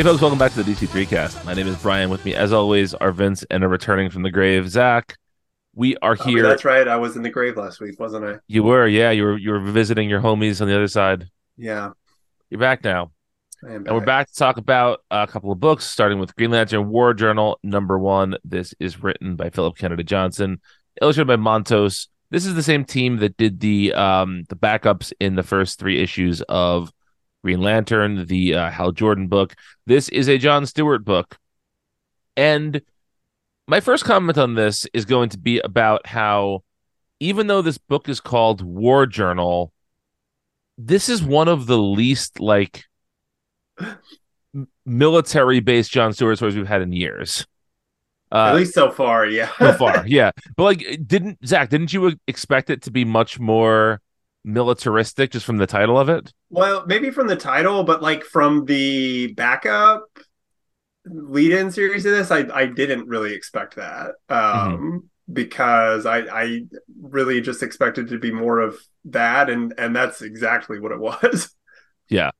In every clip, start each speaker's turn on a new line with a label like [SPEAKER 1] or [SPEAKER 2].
[SPEAKER 1] Hey folks, welcome back to the DC3 cast. My name is Brian. With me, as always, are Vince and a returning from the grave, Zach. We are
[SPEAKER 2] Oh,
[SPEAKER 1] here.
[SPEAKER 2] that's right. I was in the grave last week, wasn't I?
[SPEAKER 1] You were, yeah, you were you were visiting your homies on the other side.
[SPEAKER 2] Yeah,
[SPEAKER 1] You're back now.
[SPEAKER 2] I am
[SPEAKER 1] And we're back to talk about a couple of books, starting with Green Lantern War Journal number one. This is written by Philip Kennedy Johnson, illustrated by Montos. This is the same team that did the um the backups in the first three issues of Green Lantern, the uh, Hal Jordan book. This is a John Stewart book, and my first comment on this is going to be about how, even though this book is called War Journal, this is one of the least like military based John Stewart stories we've had in years.
[SPEAKER 2] At
[SPEAKER 1] Uh,
[SPEAKER 2] least so far, yeah.
[SPEAKER 1] so far, yeah. But like, didn't Zach? Didn't you expect it to be much more militaristic just from the title of it?
[SPEAKER 2] well, maybe from the title, but like from the backup lead-in series of this, I I didn't really expect that. Um because I I really just expected to be more of that and and that's exactly what it was. Yeah.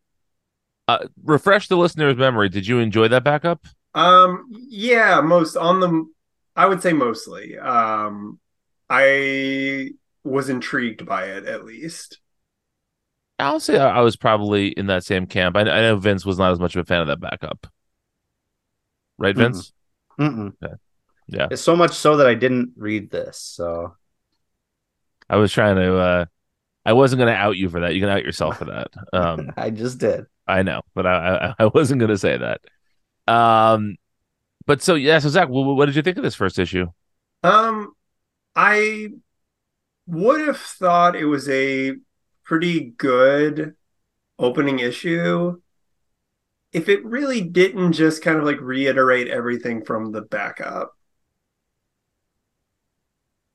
[SPEAKER 1] Uh, refresh the listener's memory. Did you enjoy that backup?
[SPEAKER 2] Um yeah, most on the I would say mostly. Um I was intrigued by it at least.
[SPEAKER 1] I'll say I I was probably in that same camp. I, I know Vince was not as much of a fan of that backup, right. Vince?
[SPEAKER 3] Mm-mm.
[SPEAKER 1] Yeah.
[SPEAKER 3] It's so much so that I didn't read this. So
[SPEAKER 1] I was trying to. uh I wasn't going to out you for that. You can out yourself for that. Um,
[SPEAKER 3] I just did.
[SPEAKER 1] I know, but I I, I wasn't going to say that. Um, but so yeah, so Zach, what, what did you think of this first issue?
[SPEAKER 2] Um, I would have thought it was a pretty good opening issue if it really didn't just kind of like reiterate everything from the backup.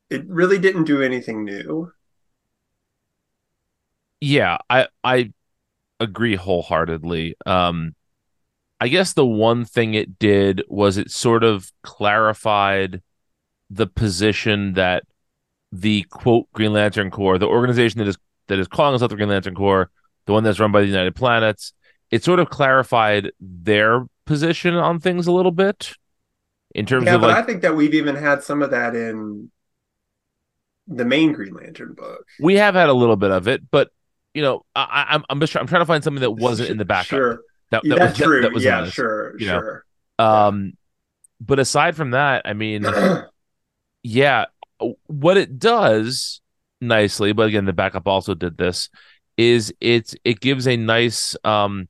[SPEAKER 2] It really didn't do anything new.
[SPEAKER 1] Yeah, I I agree wholeheartedly. Um, I guess the one thing it did was it sort of clarified the position that the quote Green Lantern Corps, the organization that is that is calling itself the Green Lantern Corps, the one that's run by the United Planets, it sort of clarified their position on things a little bit in terms
[SPEAKER 2] Yeah,
[SPEAKER 1] of
[SPEAKER 2] but
[SPEAKER 1] like
[SPEAKER 2] I think that we've even had some of that in the main Green Lantern book.
[SPEAKER 1] we have had a little bit of it, but you know, I, I- I'm I'm just try- I'm trying to find something that wasn't in the backup.
[SPEAKER 2] Sure.
[SPEAKER 1] That, that
[SPEAKER 2] that's
[SPEAKER 1] was,
[SPEAKER 2] true.
[SPEAKER 1] That, was
[SPEAKER 2] yeah,
[SPEAKER 1] this.
[SPEAKER 2] sure,
[SPEAKER 1] you know.
[SPEAKER 2] sure.
[SPEAKER 1] Um, but aside from that, I mean, yeah, what it does nicely, but again, the backup also did this, is it it gives a nice um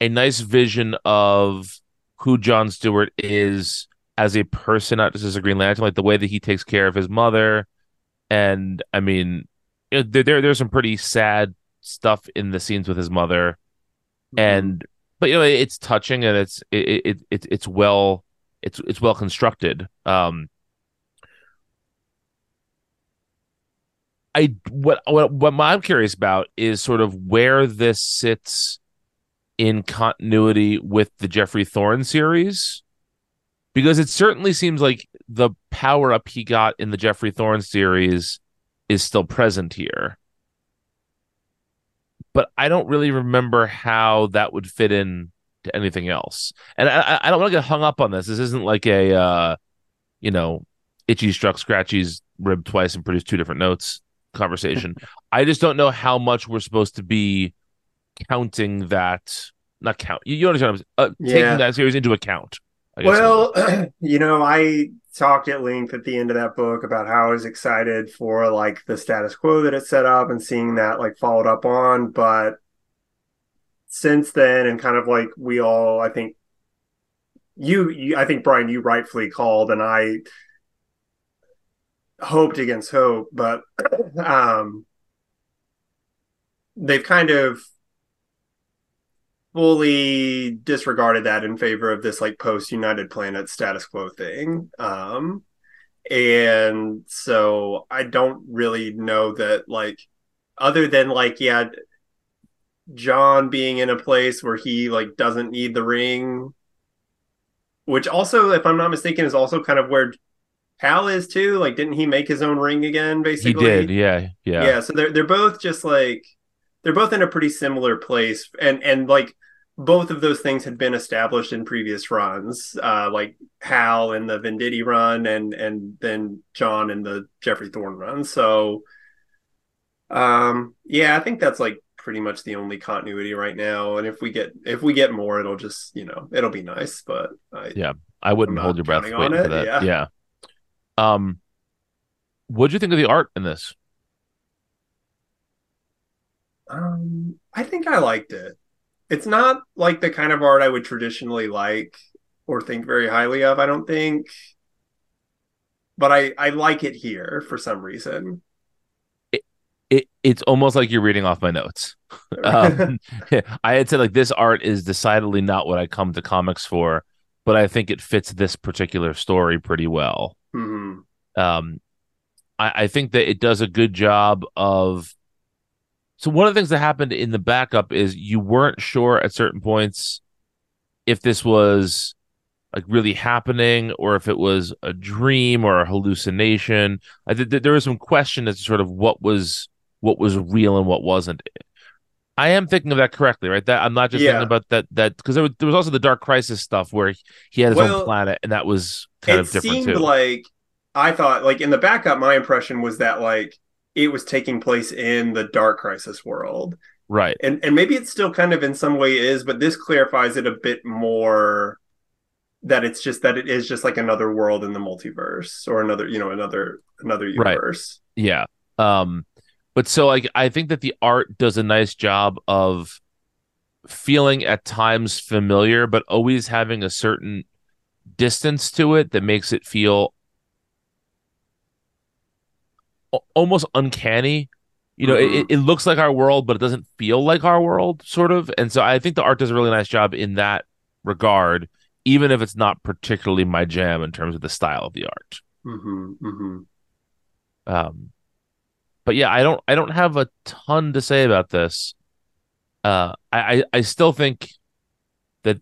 [SPEAKER 1] a nice vision of who John Stewart is as a person, not just as a Green Lantern, like the way that he takes care of his mother, and I mean, there, there there's some pretty sad stuff in the scenes with his mother, and but you know it's touching and it's it, it, it it's well it's it's well constructed. Um i what what what i'm curious about is sort of where this sits in continuity with the geoffrey thorne series because it certainly seems like the power up he got in the geoffrey thorne series is still present here but I don't really remember how that would fit in to anything else. And I, I don't want to get hung up on this. This isn't like a, uh, you know, itchy struck Scratchy's rib twice and produced two different notes conversation. I just don't know how much we're supposed to be counting that. Not count. You, you understand? What I'm, uh,
[SPEAKER 2] Yeah.
[SPEAKER 1] Taking that series into account.
[SPEAKER 2] Well, you know, I talked at length at the end of that book about how I was excited for like the status quo that it set up and seeing that like followed up on. But since then, and kind of like we all, I think you, you I think Brian, you rightfully called, and I hoped against hope, but um, they've kind of fully disregarded that in favor of this like post United Planet status quo thing. Um and so I don't really know that like other than like yeah John being in a place where he like doesn't need the ring which also if I'm not mistaken is also kind of where Hal is too like didn't he make his own ring again Basically, he
[SPEAKER 1] did. Yeah. Yeah.
[SPEAKER 2] yeah so they're they're both just like they're both in a pretty similar place and and like both of those things had been established in previous runs, uh, like Hal in the Venditti run, and and then John in the Geoffrey Thorne run. So, um, yeah, I think that's like pretty much the only continuity right now. And if we get if we get more, it'll just you know it'll be nice. But I,
[SPEAKER 1] yeah, I wouldn't hold your breath waiting for that.
[SPEAKER 2] yeah.
[SPEAKER 1] Yeah. Um, what'd you think of the art in this?
[SPEAKER 2] Um, I think I liked it. It's not like the kind of art I would traditionally like or think very highly of, I don't think. But I I like it here for some reason.
[SPEAKER 1] It it's almost like you're reading off my notes. Um, I had said like this art is decidedly not what I come to comics for, but I think it fits this particular story pretty well.
[SPEAKER 2] Mhm.
[SPEAKER 1] um I, I think that it does a good job of so one of the things that happened in the backup is you weren't sure at certain points if this was like really happening or if it was a dream or a hallucination i think that there was some question as to sort of what was what was real and what wasn't i am thinking of that correctly right that i'm not just
[SPEAKER 2] Yeah.
[SPEAKER 1] thinking about that that because there, was- there was also the dark crisis stuff where he had his
[SPEAKER 2] Well,
[SPEAKER 1] own planet and that was kind of different
[SPEAKER 2] seemed
[SPEAKER 1] too
[SPEAKER 2] like I thought like in the backup, my impression was that like it was taking place in the Dark Crisis world,
[SPEAKER 1] right
[SPEAKER 2] and and maybe it still kind of in some way is, but this clarifies it a bit more. That it's just that it is just like another world in the multiverse or another you know another another
[SPEAKER 1] Right.
[SPEAKER 2] universe.
[SPEAKER 1] Yeah. Um but so like I think that the art does a nice job of feeling at times familiar but always having a certain distance to it that makes it feel almost uncanny. You know,
[SPEAKER 2] Mhm.
[SPEAKER 1] it, it looks like our world, but it doesn't feel like our world, sort of. And so I think the art does a really nice job in that regard, even if it's not particularly my jam in terms of the style of the art.
[SPEAKER 2] hmm hmm
[SPEAKER 1] Um, but yeah, I don't I don't have a ton to say about this. Uh, I I, I still think that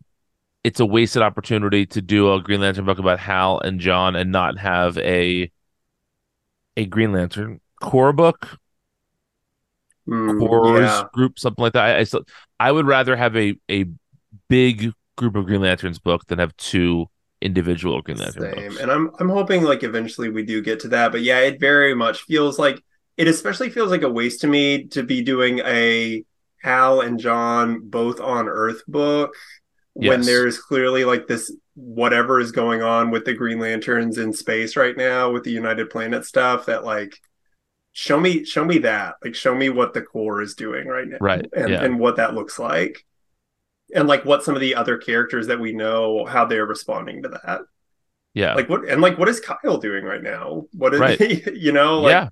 [SPEAKER 1] it's a wasted opportunity to do a Green Lantern book about Hal and John and not have a a Green Lantern Corps book, cores
[SPEAKER 2] Mm, yeah.
[SPEAKER 1] group, something like that. I, I still I would rather have a a big group of Green Lanterns book than have two individual Green Lantern
[SPEAKER 2] Same.
[SPEAKER 1] books.
[SPEAKER 2] And I'm I'm hoping like eventually we do get to that. But yeah, it very much feels like it especially feels like a waste to me to be doing a Hal and John both on Earth book when there's clearly like this whatever is going on with the Green Lanterns in space right now with the United Planet stuff that like show me show me that. Like show me what the Corps is doing right now.
[SPEAKER 1] Right,
[SPEAKER 2] And
[SPEAKER 1] yeah.
[SPEAKER 2] and what that looks like. And like what some of the other characters that we know how they're responding to that
[SPEAKER 1] Yeah,
[SPEAKER 2] like what and like what is Kyle doing right now? What is
[SPEAKER 1] Right.
[SPEAKER 2] he, you know, like
[SPEAKER 1] yeah,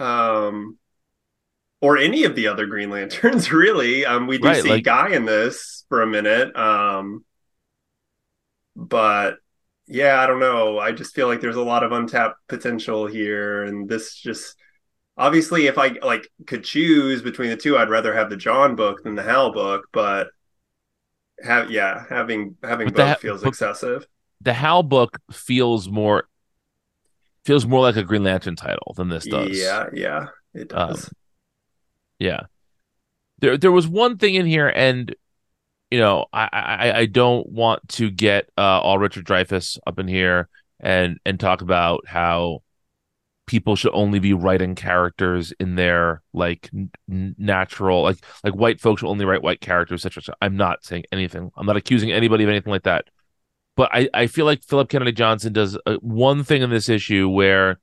[SPEAKER 2] um or any of the other Green Lanterns really. Um we do
[SPEAKER 1] Right,
[SPEAKER 2] see
[SPEAKER 1] like-
[SPEAKER 2] Guy in this for a minute. Um but yeah, I don't know. I just feel like there's a lot of untapped potential here and this just obviously if I like could choose between the two, I'd rather have the John book than the Hal book, but have yeah, having having
[SPEAKER 1] But
[SPEAKER 2] both
[SPEAKER 1] Ha-
[SPEAKER 2] feels
[SPEAKER 1] book-
[SPEAKER 2] excessive.
[SPEAKER 1] the Hal book feels more feels more like a Green Lantern title than this does.
[SPEAKER 2] Yeah, yeah, it
[SPEAKER 1] Um,
[SPEAKER 2] does.
[SPEAKER 1] Yeah. There there was one thing in here and you know, I I, I don't want to get uh, all Richard Dreyfuss up in here and and talk about how people should only be writing characters in their like n- natural like like white folks should only write white characters such as I'm not saying anything. I'm not accusing anybody of anything like that. But I I feel like Philip Kennedy Johnson does uh, one thing in this issue where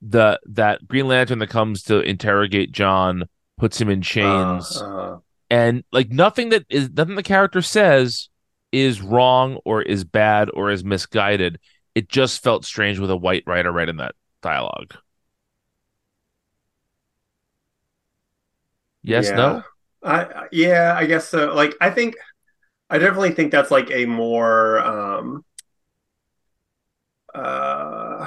[SPEAKER 1] the that Green Lantern that comes to interrogate John puts him in chains
[SPEAKER 2] Uh, uh,
[SPEAKER 1] and like nothing that is nothing the character says is wrong or is bad or is misguided. It just felt strange with a white writer writing that dialogue. Yes,
[SPEAKER 2] yeah.
[SPEAKER 1] no?
[SPEAKER 2] I I- yeah, I guess so. Like I think I definitely think that's like a more um uh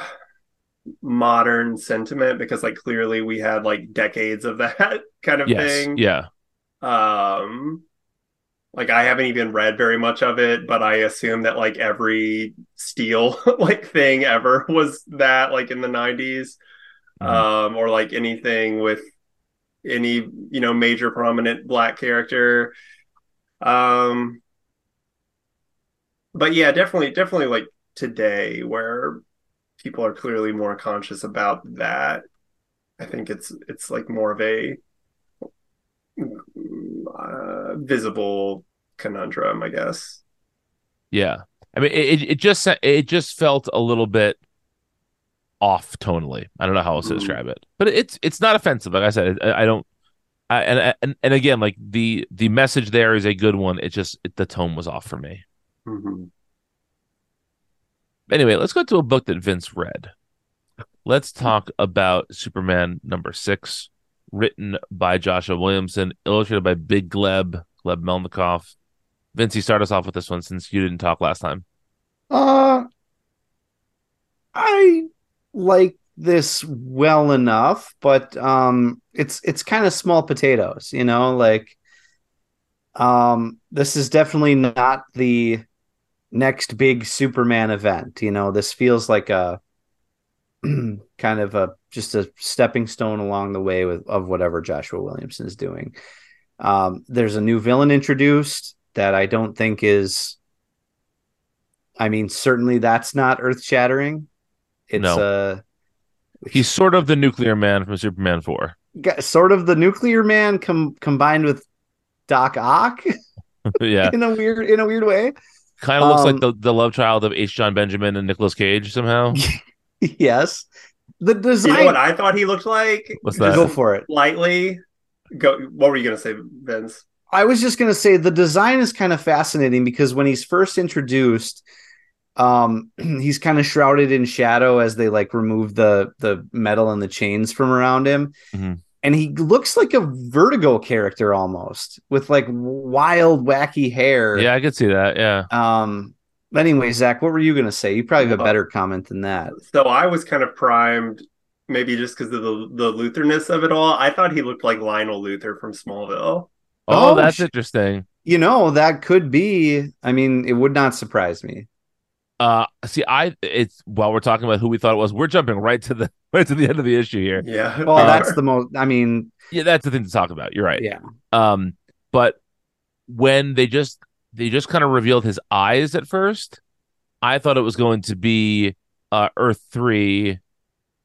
[SPEAKER 2] modern sentiment because like clearly we had like decades of that kind of
[SPEAKER 1] Yes.
[SPEAKER 2] thing.
[SPEAKER 1] Yeah.
[SPEAKER 2] Um like I haven't even read very much of it, but I assume that like every steel like thing ever was that like in the 90s.
[SPEAKER 1] Mhm.
[SPEAKER 2] Um or like anything with any, you know, major prominent black character. Um, but yeah, definitely, definitely like today where people are clearly more conscious about that. I think it's it's like more of a uh, visible conundrum, I guess.
[SPEAKER 1] Yeah, I mean, it it just it just felt a little bit off tonally. I don't know how else to
[SPEAKER 2] Mhm.
[SPEAKER 1] describe it, but it's it's not offensive. Like I said, I, I don't. I, and and and again, like the the message there is a good one. It just it, the tone was off for me.
[SPEAKER 2] Mhm.
[SPEAKER 1] Anyway, let's go to a book that Vince read. Let's talk about Superman number six, written by Joshua Williamson, illustrated by Big Gleb, Gleb Melnikov. Vince, you start us off with this one since you didn't talk last time.
[SPEAKER 3] Uh, I like this well enough, but um, it's it's kind of small potatoes, you know. Like, um, this is definitely not the next big Superman event. You know, this feels like a kind of a just a stepping stone along the way with of whatever Joshua Williamson is doing. Um, there's a new villain introduced that I don't think is I mean, certainly that's not earth shattering. It's
[SPEAKER 1] No.
[SPEAKER 3] uh
[SPEAKER 1] He's sort of the nuclear man from Superman 4.
[SPEAKER 3] sort of the nuclear man com- combined with Doc Ock
[SPEAKER 1] yeah.
[SPEAKER 3] in a weird in a weird way.
[SPEAKER 1] Kind of looks
[SPEAKER 3] Um,
[SPEAKER 1] like the, the love child of H. John Benjamin and Nicolas Cage somehow.
[SPEAKER 3] yes. The
[SPEAKER 2] You
[SPEAKER 3] design
[SPEAKER 2] know what I thought he looked like?
[SPEAKER 1] What's
[SPEAKER 2] Just
[SPEAKER 1] that?
[SPEAKER 3] go for it.
[SPEAKER 2] Lightly. Go. What were you gonna say, Vince?
[SPEAKER 3] I was just going to say the design is kind of fascinating because when he's first introduced, um, he's kind of shrouded in shadow as they like remove the the metal and the chains from around him,
[SPEAKER 1] Mhm.
[SPEAKER 3] And he looks like a Vertigo character almost with like wild, wacky hair.
[SPEAKER 1] Yeah, I could see that. Yeah.
[SPEAKER 3] Um. Anyway, Zach, what were you going to say? You probably have a better comment than that.
[SPEAKER 2] So I was kind of primed, maybe just because of the the Lutherness of it all. I thought he looked like Lionel Luthor from Smallville.
[SPEAKER 1] Oh,
[SPEAKER 3] Oh,
[SPEAKER 1] that's
[SPEAKER 3] sh-
[SPEAKER 1] interesting.
[SPEAKER 3] You know, that could be. I mean, it would not surprise me.
[SPEAKER 1] Uh, see, I it's while we're talking about who we thought it was, we're jumping right to the right to the end of the issue here.
[SPEAKER 2] Yeah.
[SPEAKER 3] Well,
[SPEAKER 1] Uh,
[SPEAKER 3] that's the most. I mean,
[SPEAKER 1] Yeah, that's the thing to talk about. You're right.
[SPEAKER 3] yeah.
[SPEAKER 1] Um, but when they just they just kind of revealed his eyes at first, I thought it was going to be uh Earth three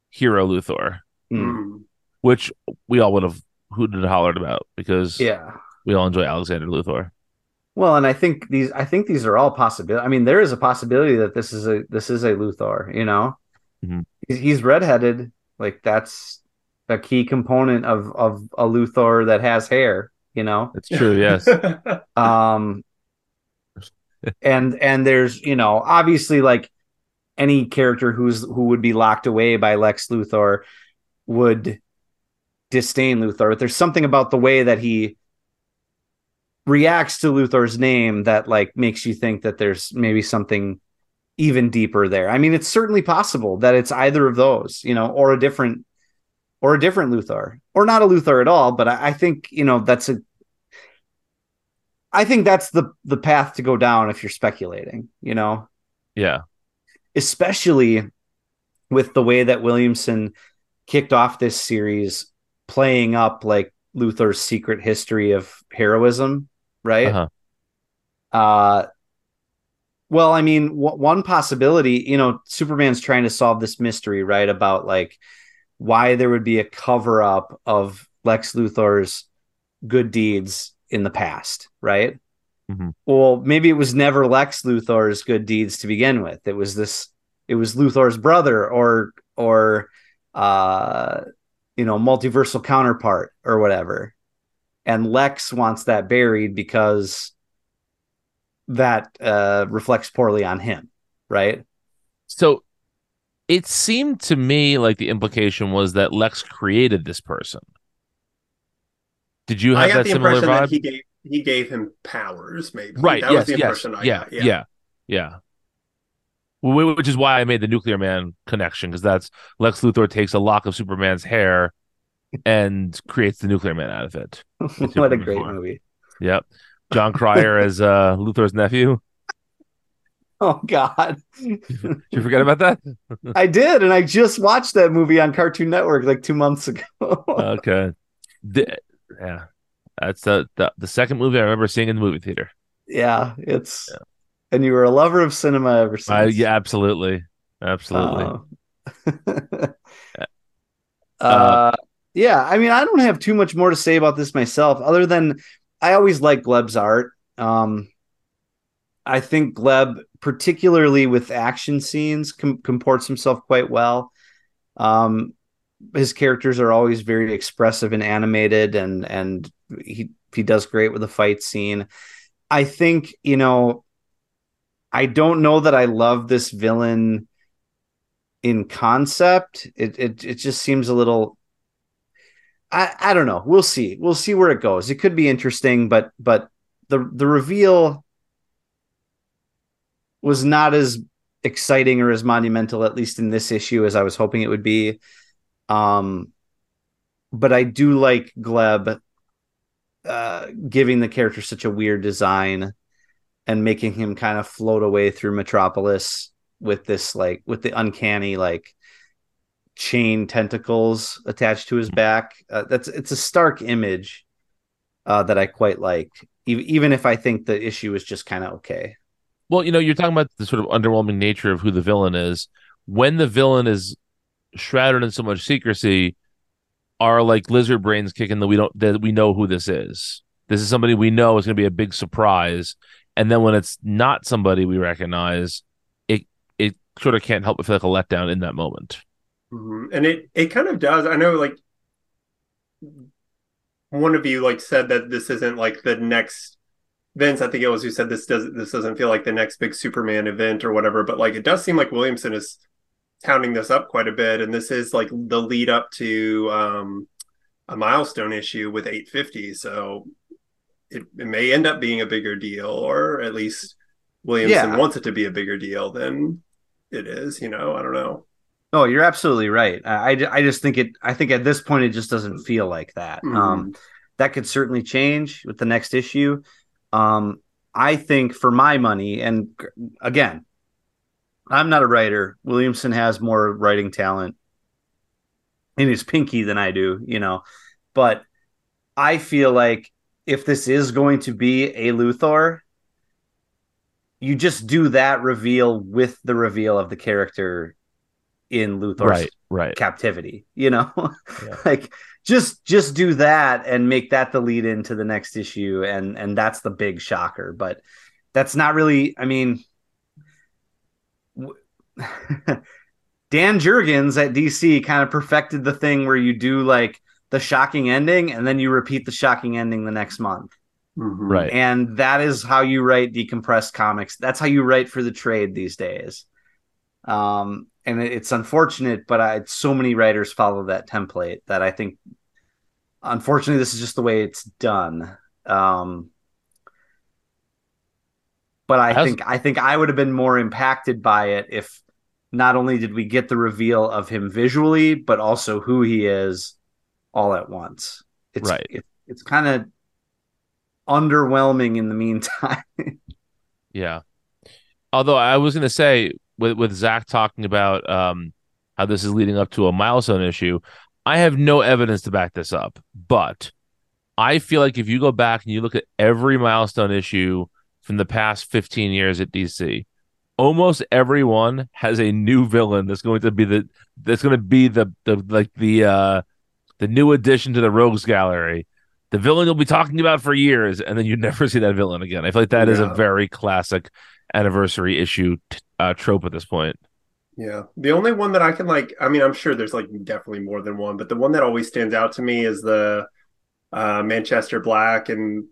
[SPEAKER 1] hero Luthor,
[SPEAKER 2] Mm.
[SPEAKER 1] which we all would have hooted and hollered about because
[SPEAKER 3] Yeah.
[SPEAKER 1] we all enjoy Alexander Luthor.
[SPEAKER 3] Well, and I think these I think these are all possibility. I mean, there is a possibility that this is a this is a Luthor, you know.
[SPEAKER 1] Mhm.
[SPEAKER 3] He's, he's redheaded. Like that's a key component of of a Luthor that has hair, you know.
[SPEAKER 1] It's true, yes.
[SPEAKER 3] Um and and there's, you know, obviously like any character who's who would be locked away by Lex Luthor would disdain Luthor. But there's something about the way that he reacts to Luthor's name that like makes you think that there's maybe something even deeper there. I mean, it's certainly possible that it's either of those, you know, or a different or a different Luthor, or not a Luthor at all. But I, I think you know that's a. I think that's the the path to go down if you're speculating, you know,
[SPEAKER 1] yeah.
[SPEAKER 3] especially with the way that Williamson kicked off this series, playing up like Luthor's secret history of heroism, right?
[SPEAKER 1] Uh-huh.
[SPEAKER 3] Uh, well, I mean, w- one possibility, you know, Superman's trying to solve this mystery, right? About like why there would be a cover up of Lex Luthor's good deeds in the past, right?
[SPEAKER 1] Mhm.
[SPEAKER 3] Well, maybe it was never Lex Luthor's good deeds to begin with. It was this, it was Luthor's brother or, or, uh, you know, multiversal counterpart or whatever. And Lex wants that buried because that uh, reflects poorly on him, right?
[SPEAKER 1] So it seemed to me like the implication was that Lex created this person. Did you have
[SPEAKER 2] got
[SPEAKER 1] that
[SPEAKER 2] the
[SPEAKER 1] similar
[SPEAKER 2] impression
[SPEAKER 1] vibe?
[SPEAKER 2] that he gave he gave him powers. Maybe
[SPEAKER 1] right.
[SPEAKER 2] That
[SPEAKER 1] yes.
[SPEAKER 2] was the
[SPEAKER 1] yes.
[SPEAKER 2] impression I
[SPEAKER 1] yeah.
[SPEAKER 2] got.
[SPEAKER 1] Yeah. Yeah. Wh- Which is why I made the nuclear man connection because that's Lex Luthor takes a lock of Superman's hair and creates the nuclear man out of it.
[SPEAKER 3] what a great movie.
[SPEAKER 1] Yep. Jon Cryer as uh, Luthor's nephew.
[SPEAKER 3] Oh God,
[SPEAKER 1] Did you forget about that?
[SPEAKER 3] I did, and I just watched that movie on Cartoon Network like two months ago.
[SPEAKER 1] Okay. The- yeah. That's the, the the second movie I remember seeing in the movie theater.
[SPEAKER 3] Yeah, it's
[SPEAKER 1] Yeah.
[SPEAKER 3] and you were a lover of cinema ever since.
[SPEAKER 1] I, yeah, absolutely, absolutely.
[SPEAKER 3] Uh, uh, yeah, I mean, I don't have too much more to say about this myself, other than I always like Gleb's art. Um, I think Gleb, particularly with action scenes, com- comports himself quite well. Um, his characters are always very expressive and animated, and and he he does great with the fight scene. I think you know, I don't know that I love this villain in concept. It it it just seems a little. I I don't know. We'll see. We'll see where it goes. It could be interesting, but but the the reveal was not as exciting or as monumental, at least in this issue, as I was hoping it would be. Um, but I do like Gleb uh, giving the character such a weird design and making him kind of float away through Metropolis with this like with the uncanny like chain tentacles attached to his back. Uh, that's it's a stark image uh, that I quite like, e- even if I think the issue is just kind of okay.
[SPEAKER 1] Well, you know, you're talking about the sort of underwhelming nature of who the villain is. When the villain is shrouded in so much secrecy, are like lizard brains kicking that we don't that we know who this is. This is somebody we know is going to be a big surprise, and then when it's not somebody we recognize, it it sort of can't help but feel like a letdown in that moment.
[SPEAKER 2] Mhm. And it it kind of does. I know like one of you like said that this isn't like the next Vince, I think it was who said this does this doesn't feel like the next big Superman event or whatever, but like it does seem like Williamson is pounding this up quite a bit, and this is like the lead up to um a milestone issue with 850. So it, it may end up being a bigger deal, or at least Williamson
[SPEAKER 3] Yeah.
[SPEAKER 2] wants it to be a bigger deal than it is, you know. I don't know.
[SPEAKER 3] Oh, you're absolutely right. I, I, I just think it. I think at this point it just doesn't feel like that.
[SPEAKER 2] Mhm.
[SPEAKER 3] Um, that could certainly change with the next issue. Um, I think for my money, and again, I'm not a writer. Williamson has more writing talent in his pinky than I do, you know. But I feel like if this is going to be a Luthor, you just do that reveal with the reveal of the character in Luthor's
[SPEAKER 1] Right, right.
[SPEAKER 3] captivity you know
[SPEAKER 1] Yeah.
[SPEAKER 3] like just just do that and make that the lead into the next issue and and that's the big shocker but that's not really i mean w- dan jurgens at dc kind of perfected the thing where you do like the shocking ending and then you repeat the shocking ending the next month
[SPEAKER 2] Mhm.
[SPEAKER 1] Right.
[SPEAKER 3] and that is how you write decompressed comics that's how you write for the trade these days um and it's unfortunate but I, so many writers follow that template that i think unfortunately this is just the way it's done um but i
[SPEAKER 1] How's-
[SPEAKER 3] think i think i would have been more impacted by it if not only did we get the reveal of him visually but also who he is all at once it's
[SPEAKER 1] Right.
[SPEAKER 3] it, it's kind of underwhelming in the meantime
[SPEAKER 1] Yeah. Although I was going to say with with Zach talking about um how this is leading up to a milestone issue, I have no evidence to back this up, but I feel like if you go back and you look at every milestone issue from the past 15 years at DC, almost everyone has a new villain that's going to be the that's going to be the the like the uh the new addition to the rogues gallery. The villain you'll be talking about for years, and then you never see that villain again. I feel like that is a very classic anniversary issue t- uh, trope at this point.
[SPEAKER 2] Yeah. The only one that I can like, I mean, I'm sure there's like definitely more than one, but the one that always stands out to me is the uh, Manchester Black and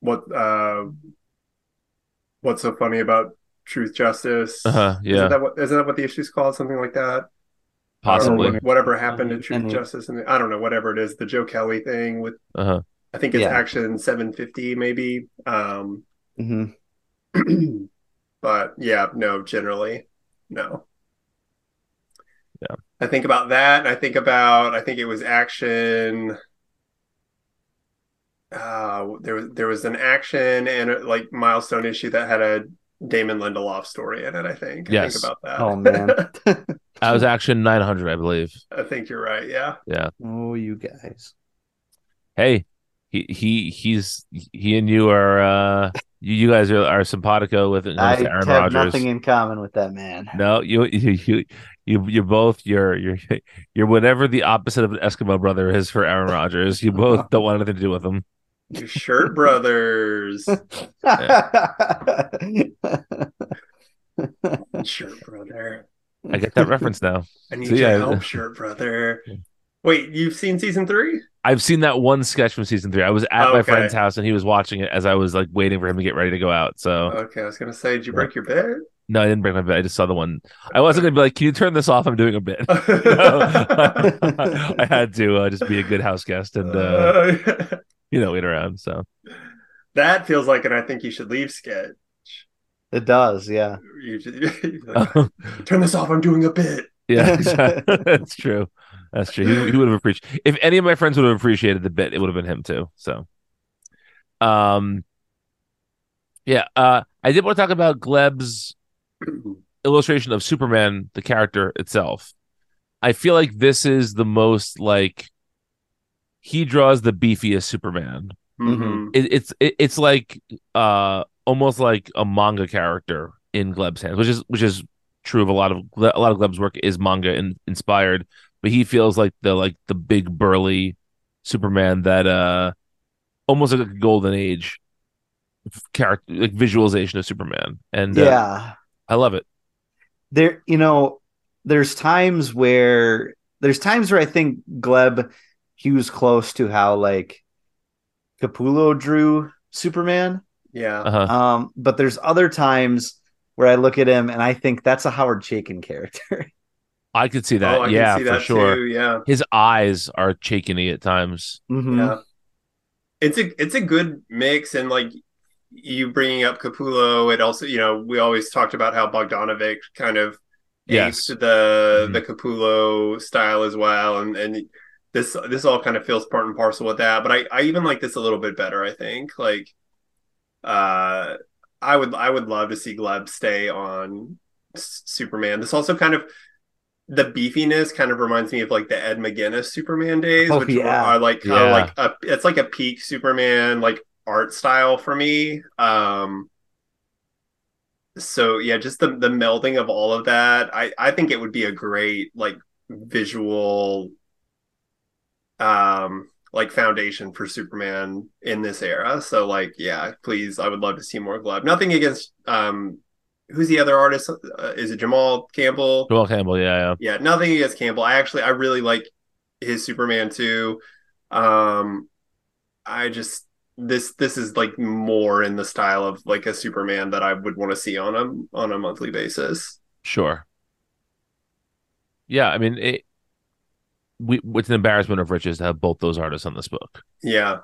[SPEAKER 2] what uh, what's so funny about Truth Justice.
[SPEAKER 1] Uh-huh, yeah.
[SPEAKER 2] Isn't that what isn't that what the issue's called? Something like that.
[SPEAKER 1] Possibly.
[SPEAKER 2] Or whatever happened to Truth
[SPEAKER 3] And-
[SPEAKER 2] Justice and I don't know, whatever it is, the Joe Kelly thing with
[SPEAKER 1] Uh-huh.
[SPEAKER 2] I think it's
[SPEAKER 3] Yeah.
[SPEAKER 2] action 750 maybe. Um
[SPEAKER 3] Mhm.
[SPEAKER 2] but yeah, no, generally, no.
[SPEAKER 1] Yeah.
[SPEAKER 2] I think about that. and I think about. I think it was action. Uh, there was there was an action and a, like milestone issue that had a Damon Lindelof story in it. I think. I
[SPEAKER 1] Yes.
[SPEAKER 2] think about that.
[SPEAKER 3] Oh, man.
[SPEAKER 1] That was action 900, I believe.
[SPEAKER 2] I think you're right. Yeah.
[SPEAKER 1] Yeah.
[SPEAKER 3] oh you guys
[SPEAKER 1] Hey, he he he's he and you are uh you, you guys are, are simpatico with it.
[SPEAKER 3] I
[SPEAKER 1] Aaron
[SPEAKER 3] have
[SPEAKER 1] Rodgers.
[SPEAKER 3] nothing in common with that man.
[SPEAKER 1] No, you you you you you're both you're you're you're whatever the opposite of an Eskimo brother is for Aaron Rodgers. You both don't want anything to do with him.
[SPEAKER 2] Your shirt brothers. shirt brother.
[SPEAKER 1] I get that reference now.
[SPEAKER 2] I need
[SPEAKER 1] So,
[SPEAKER 2] your
[SPEAKER 1] yeah.
[SPEAKER 2] help, shirt brother. Wait, you've seen season three?
[SPEAKER 1] I've seen that one sketch from season three. I was at my friend's house and he was watching it as I was like waiting for him to get ready to go out. So
[SPEAKER 2] Okay, I was gonna say, did you break your bed?
[SPEAKER 1] no, I didn't break my bed. I just saw the one. I wasn't gonna be like, "Can you turn this off?" I'm doing a bit. I had to uh, just be a good house guest and uh, you know wait around. So
[SPEAKER 2] that feels like an I think you should leave sketch.
[SPEAKER 3] it does, yeah.
[SPEAKER 2] You should, turn this off. I'm doing a bit.
[SPEAKER 1] yeah, exactly. that's true. That's true. He, he would have appreciated if any of my friends would have appreciated the bit. It would have been him too. So, um, yeah. Uh, I did want to talk about Gleb's illustration of Superman, the character itself. I feel like this is the most like he draws the beefiest Superman.
[SPEAKER 2] Mhm.
[SPEAKER 1] It, it's it, it's like uh almost like a manga character in Gleb's hands, which is which is true of a lot of a lot of Gleb's work is manga in, inspired, but he feels like the like the big burly Superman that uh almost like a golden age character like visualization of Superman, and uh,
[SPEAKER 3] yeah.
[SPEAKER 1] I love it.
[SPEAKER 3] there you know there's times where there's times where i think gleb he was close to how like capullo drew superman
[SPEAKER 2] Yeah.
[SPEAKER 1] Uh-huh.
[SPEAKER 3] um but there's other times where i look at him and i think that's a howard chaykin character
[SPEAKER 1] I could see that.
[SPEAKER 2] oh, I
[SPEAKER 1] yeah,
[SPEAKER 2] can see
[SPEAKER 1] for
[SPEAKER 2] that
[SPEAKER 1] sure.
[SPEAKER 2] too. Yeah.
[SPEAKER 1] His eyes are chakeny at times.
[SPEAKER 3] Mhm.
[SPEAKER 2] Yeah. It's a it's a good mix and like you bringing up Capullo, it also, you know, we always talked about how Bogdanovic kind of
[SPEAKER 1] Yes.
[SPEAKER 2] aped the
[SPEAKER 1] Mhm.
[SPEAKER 2] the Capullo style as well and and this this all kind of feels part and parcel with that, but I I even like this a little bit better, I think. Like uh I would I would love to see Gleb stay on S- Superman. This also kind of the beefiness kind of reminds me of like the Ed McGuinness Superman days,
[SPEAKER 3] Oh,
[SPEAKER 2] which
[SPEAKER 3] yeah.
[SPEAKER 2] are like kind
[SPEAKER 1] Yeah.
[SPEAKER 2] of like a it's like a peak Superman like art style for me. Um so yeah, just the the melding of all of that. I I think it would be a great like visual um like foundation for Superman in this era. So like yeah, please I would love to see more Gleb. Nothing against um who's the other artist? Uh, is it Jamal Campbell?
[SPEAKER 1] Jamal Campbell, yeah, yeah.
[SPEAKER 2] Yeah, nothing against Campbell. I actually I really like his Superman too. Um I just this this is like more in the style of like a Superman that I would want to see on a on a monthly basis.
[SPEAKER 1] Sure. Yeah, I mean, it, we it's an embarrassment of riches to have both those artists on this book.
[SPEAKER 2] Yeah.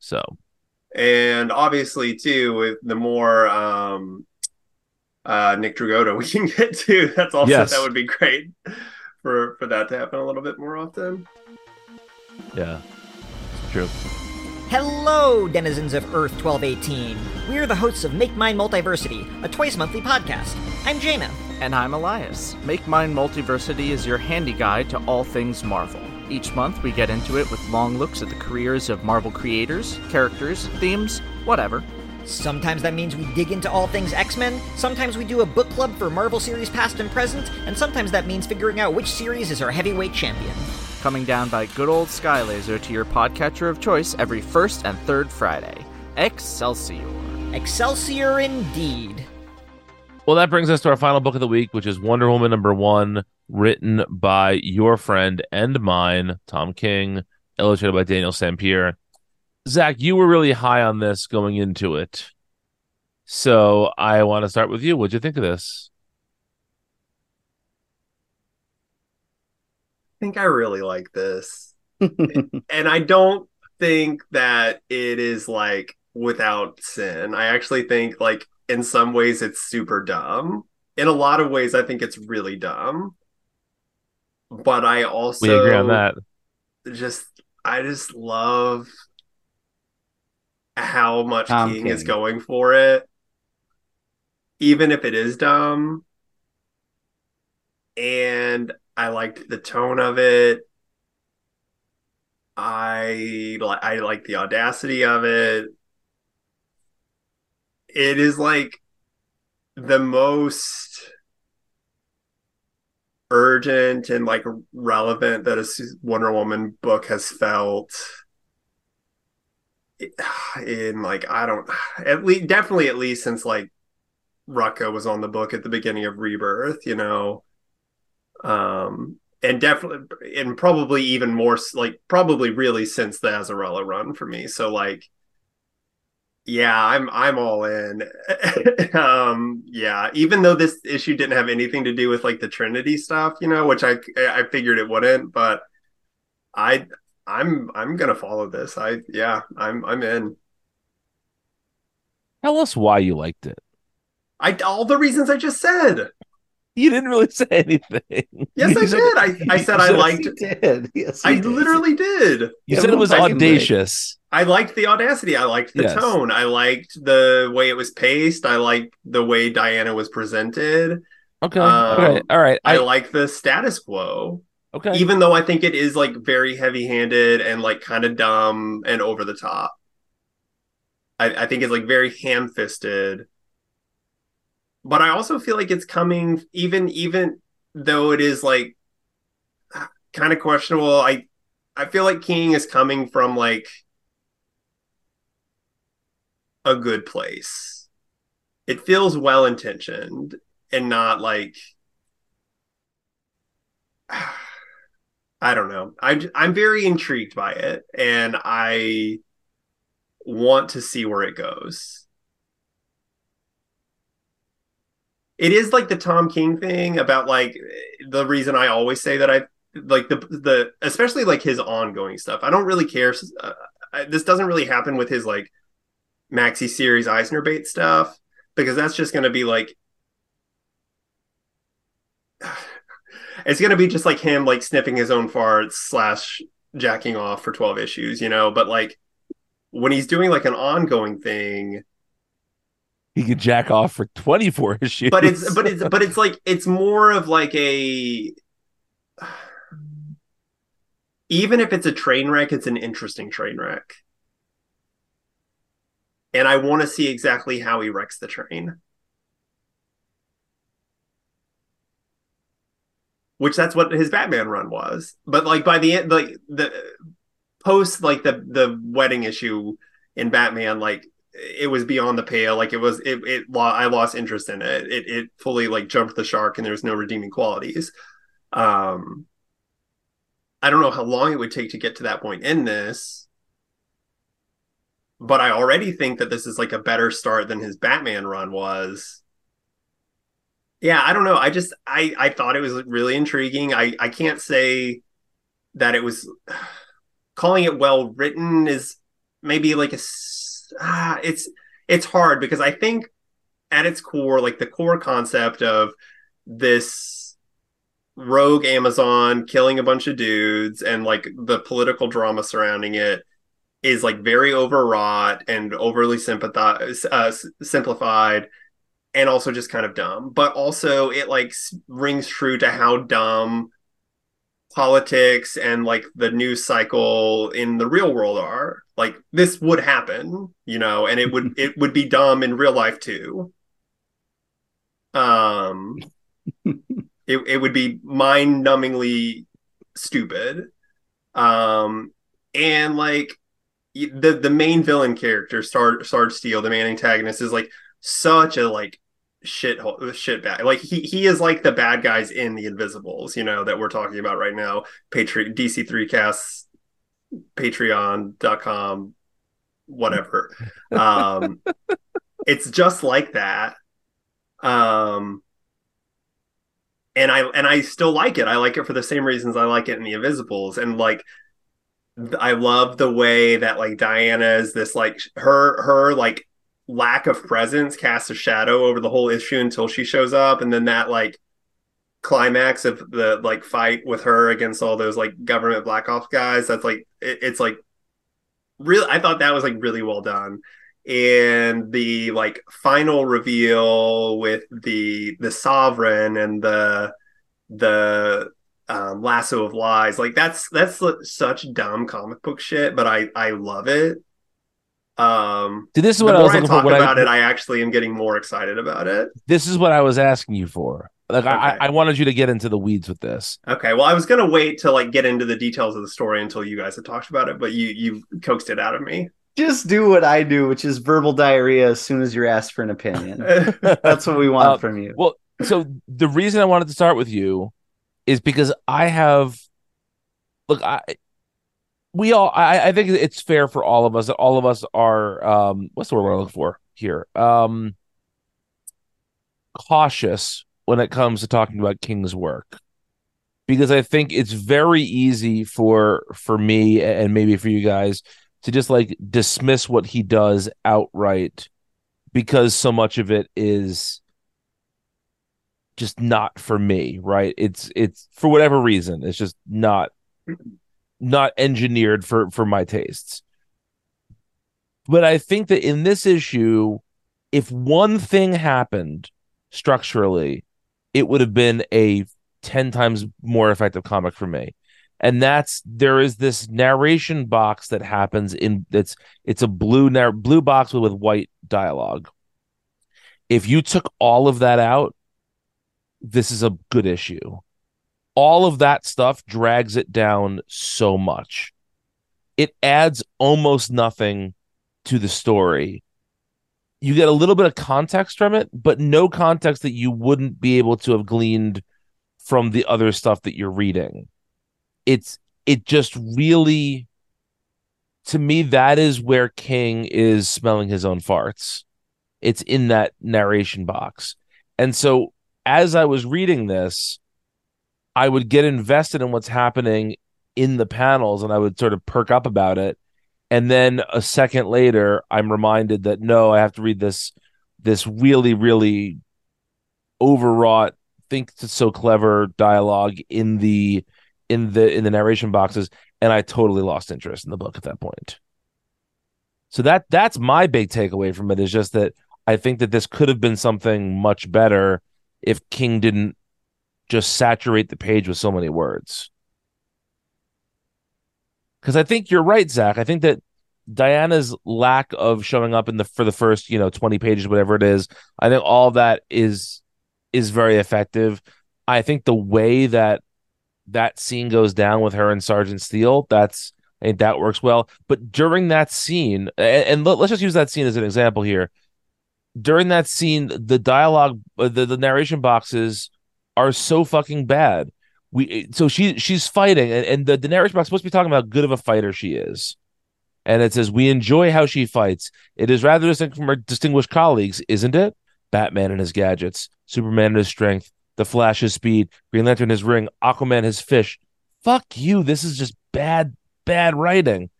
[SPEAKER 1] So
[SPEAKER 2] And obviously too with the more um uh Nick Dragotta we can get to, that's also
[SPEAKER 1] Yes.
[SPEAKER 2] that would be great for for that to happen a little bit more often.
[SPEAKER 1] yeah, it's true.
[SPEAKER 4] Hello, denizens of Earth 1218. We're the hosts of Make Mine Multiversity, a twice monthly podcast. I'm Jaina.
[SPEAKER 5] And I'm Elias. Make Mine Multiversity is your handy guide to all things Marvel. Each month, we get into it with long looks at the careers of Marvel creators, characters, themes, whatever.
[SPEAKER 4] Sometimes that means we dig into all things X Men, sometimes we do a book club for Marvel series past and present, and sometimes that means figuring out which series is our heavyweight champion.
[SPEAKER 5] Coming down by good old Skylaser to your podcatcher of choice every first and third Friday. Excelsior.
[SPEAKER 4] Excelsior indeed.
[SPEAKER 1] Well, that brings us to our final book of the week, which is Wonder Woman number one, written by your friend and mine, Tom King, illustrated by Daniel Sampere. Zach, you were really high on this going into it. So I want to start with you. What'd you think of this?
[SPEAKER 2] I think I really like this. and I don't think that it is like without sin. I actually think like in some ways it's super dumb. In a lot of ways, I think it's really dumb. But I also
[SPEAKER 1] We agree on that.
[SPEAKER 2] just I just love how much
[SPEAKER 3] Tom
[SPEAKER 2] King, is going for it. Even if it is dumb. And I liked the tone of it. I like I like the audacity of it. It is like the most urgent and like relevant that a Wonder Woman book has felt in like I don't at least definitely at least since like Rucka was on the book at the beginning of Rebirth, you know. Um and definitely and probably even more like probably really since the Azzarello run for me. So like yeah, I'm I'm all in. um yeah, even though this issue didn't have anything to do with like the Trinity stuff, you know, which I I figured it wouldn't, but I I'm I'm to follow this. I yeah, I'm I'm in.
[SPEAKER 1] Tell us why you liked it.
[SPEAKER 2] I all the reasons I just said.
[SPEAKER 1] You didn't really say anything.
[SPEAKER 2] Yes, I did. I, I said I liked
[SPEAKER 3] it. Did. Yes,
[SPEAKER 2] I did. literally did.
[SPEAKER 1] You yeah, said it was audacious.
[SPEAKER 2] I liked the audacity. I liked the yes. tone. I liked the way it was paced. I liked the way Diana was presented.
[SPEAKER 1] Okay. Um, okay. All right.
[SPEAKER 2] I, I like the status quo.
[SPEAKER 1] Okay.
[SPEAKER 2] Even though I think it is like very heavy handed and like kind of dumb and over the top. I, I think it's like very ham fisted but I also feel like it's coming even even though it is like kind of questionable. I I feel like King is coming from like a good place. It feels well intentioned and not like I don't know. I'm I'm very intrigued by it and I want to see where it goes. it is like the Tom King thing about like the reason I always say that I like the the especially like his ongoing stuff. I don't really care. Uh, I, this doesn't really happen with his like maxi series Eisner bait stuff because that's just going to be like it's going to be just like him like sniffing his own farts slash jacking off for 12 issues, you know, but like when he's doing like an ongoing thing
[SPEAKER 1] he could jack off for 24 issues.
[SPEAKER 2] But it's but it's but it's like it's more of like a even if it's a train wreck, it's an interesting train wreck. And I want to see exactly how he wrecks the train. Which that's what his Batman run was. But like by the end like the post like the the wedding issue in Batman, like it was beyond the pale. Like it was, it, it, I lost interest in it. It, it fully like jumped the shark and there was no redeeming qualities. Um, I don't know how long it would take to get to that point in this, but I already think that this is like a better start than his Batman run was. Yeah, I don't know. I just I I thought it was really intriguing. I I can't say that it was calling it well written is maybe like a ah, it's it's hard because I think at its core, like the core concept of this rogue Amazon killing a bunch of dudes and like the political drama surrounding it is like very overwrought and overly sympathize, uh, simplified and also just kind of dumb. But also it like rings true to how dumb politics and like the news cycle in the real world are like this would happen you know and it would it would be dumb in real life too um it, it would be mind numbingly stupid um and like the the main villain character Star Sarge Steel the main antagonist is like such a like shit shit bad like he he is like the bad guys in the invisibles you know that we're talking about right now. Patreon dc3 casts patreon.com whatever. Um it's just like that. Um and i and i still like it. I like it for the same reasons i like it in the invisibles. And like i love the way that like diana is this like her her like lack of presence casts a shadow over the whole issue until she shows up and then that like climax of the like fight with her against all those like government black ops guys that's like it, it's like really i thought that was like really well done and the like final reveal with the the sovereign and the the um, Lasso of Lies. Like that's that's such dumb comic book shit, but I I love it. Um,
[SPEAKER 1] See, this is
[SPEAKER 2] the
[SPEAKER 1] what I
[SPEAKER 2] more
[SPEAKER 1] was
[SPEAKER 2] I talk
[SPEAKER 1] for. What
[SPEAKER 2] about
[SPEAKER 1] I,
[SPEAKER 2] it, I actually am getting more excited about it.
[SPEAKER 1] this is what I was asking you for. Like I, I wanted you to get into the weeds with this.
[SPEAKER 2] Okay, well, I was gonna wait to like get into the details of the story until you guys had talked about it, but you you coaxed it out of me.
[SPEAKER 3] Just do what I do, which is verbal diarrhea as soon as you're asked for an opinion. That's what we want
[SPEAKER 1] Uh,
[SPEAKER 3] from you.
[SPEAKER 1] Well, so the reason I wanted to start with you is because I have look, I we all I, I think it's fair for all of us that all of us are um what's the word we're looking for here? Um cautious when it comes to talking about King's work. Because I think it's very easy for for me and maybe for you guys to just like dismiss what he does outright because so much of it is just not for me right it's it's for whatever reason it's just not not engineered for for my tastes. But i think that in this issue if one thing happened structurally it would have been a 10 times more effective comic for me. And that's there is this narration box that happens in it's it's a blue blue box with, with white dialogue. If you took all of that out this is a good issue all of that stuff drags it down so much. It adds almost nothing to the story. You get a little bit of context from it but no context that you wouldn't be able to have gleaned from the other stuff that you're reading. It's it just really to me that is where king is smelling his own farts. It's in that narration box. And so as i was reading this i would get invested in what's happening in the panels and i would sort of perk up about it. And then a second later i'm reminded that no i have to read this this really really overwrought think it's so clever dialogue in the in the in the narration boxes. And i totally lost interest in the book at that point. So that that's my big takeaway from it is just that i think that this could have been something much better if king didn't just saturate the page with so many words because i think you're right zach i think that diana's lack of showing up in the for the first you know 20 pages whatever it is i think all that is is very effective i think the way that that scene goes down with her and Sergeant Steel, that's I think that works well. But during that scene, and, and let, us just use that scene as an example here. During that scene, the dialogue, uh, the, the narration boxes are so fucking bad. We so she she's fighting, and, and the, Daenerys box supposed to be talking about how good of a fighter she is. And it says, We enjoy how she fights. It is rather distinct from her distinguished colleagues, isn't it? Batman and his gadgets, Superman and his strength, the Flash his speed, Green Lantern his ring, Aquaman his fish. Fuck you. This is just bad, bad writing.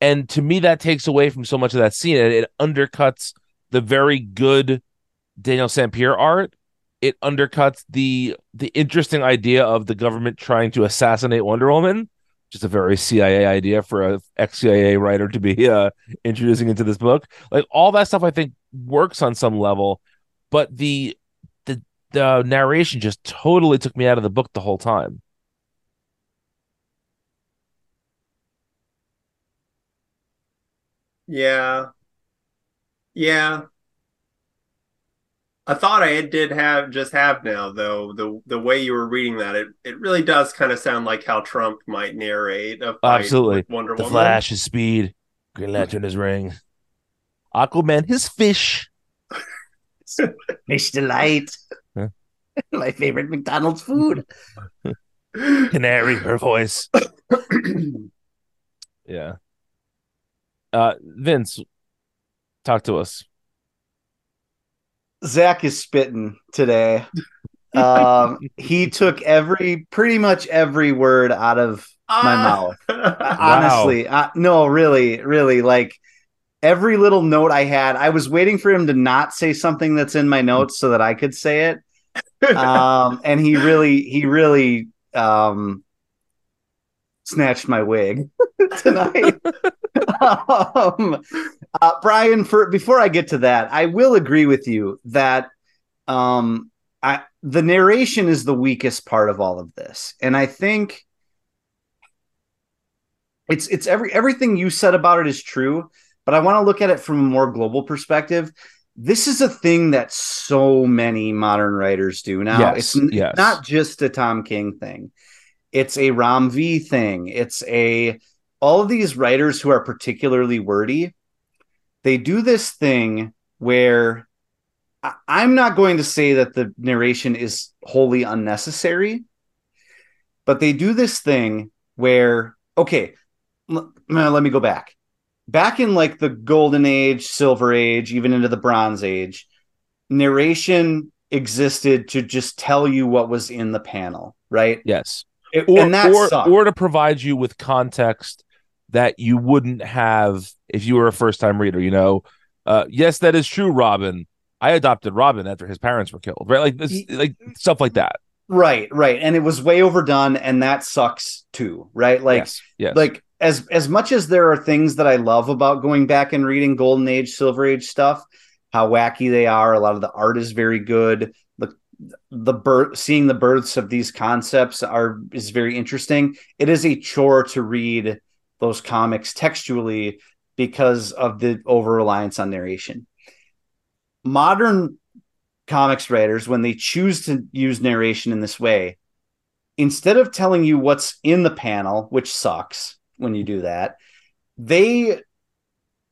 [SPEAKER 1] And to me, that takes away from so much of that scene. It undercuts the very good Daniel Sampere art. It undercuts the the interesting idea of the government trying to assassinate Wonder Woman, which is a very CIA idea for a ex CIA writer to be uh, introducing into this book. Like all that stuff, I think works on some level, but the the narration just totally took me out of the book the whole time.
[SPEAKER 2] Yeah. Yeah. I thought I did have just have now though the the way you were reading that it it really does kind of sound like how Trump might narrate a fight
[SPEAKER 1] Absolutely.
[SPEAKER 2] with Wonder
[SPEAKER 1] The
[SPEAKER 2] Woman.
[SPEAKER 1] Flash, his speed, Green Lantern, his ring, Aquaman, his fish.
[SPEAKER 3] Fish delight.
[SPEAKER 1] Huh?
[SPEAKER 3] My favorite McDonald's food.
[SPEAKER 1] Canary, her voice. Yeah. Uh, Vince, talk to us.
[SPEAKER 3] Zach is spitting today. Um, he took every, pretty much every word out of my mouth.
[SPEAKER 2] mouth.
[SPEAKER 3] honestly uh, no really really like every little note i had i was waiting for him to not say something that's in my notes so that i could say it um and he really he really um snatched my wig tonight um uh, brian for before i get to that i will agree with you that um I the narration is the weakest part of all of this. And I think it's it's every everything you said about it is true, but I want to look at it from a more global perspective. This is a thing that so many modern writers do now.
[SPEAKER 1] Yes,
[SPEAKER 3] it's
[SPEAKER 1] yes.
[SPEAKER 3] not just a Tom King thing. It's a Ram V thing. It's a all of these writers who are particularly wordy. They do this thing where I'm not going to say that the narration is wholly unnecessary, but they do this thing where, okay, l- let me go back. Back in like the golden age, silver age, even into the bronze age, narration existed to just tell you what was in the panel, right?
[SPEAKER 1] Yes.
[SPEAKER 3] It-
[SPEAKER 1] Or,
[SPEAKER 3] and that
[SPEAKER 1] or,
[SPEAKER 3] sucked.
[SPEAKER 1] or to provide you with context that you wouldn't have if you were a first time reader, you know. Uh, yes, that is true, Robin. I adopted Robin after his parents were killed, right? Like this, like stuff like that.
[SPEAKER 3] right, right. And it was way overdone, and that sucks too, right? Like
[SPEAKER 1] yes, yes.
[SPEAKER 3] like as as much as there are things that I love about going back and reading Golden Age, Silver Age stuff, how wacky they are. A lot of the art is very good. The the birth seeing the births of these concepts are is very interesting. It is a chore to read those comics textually because of the over reliance on narration. Modern comics writers, when they choose to use narration in this way, instead of telling you what's in the panel, which sucks when you do that, they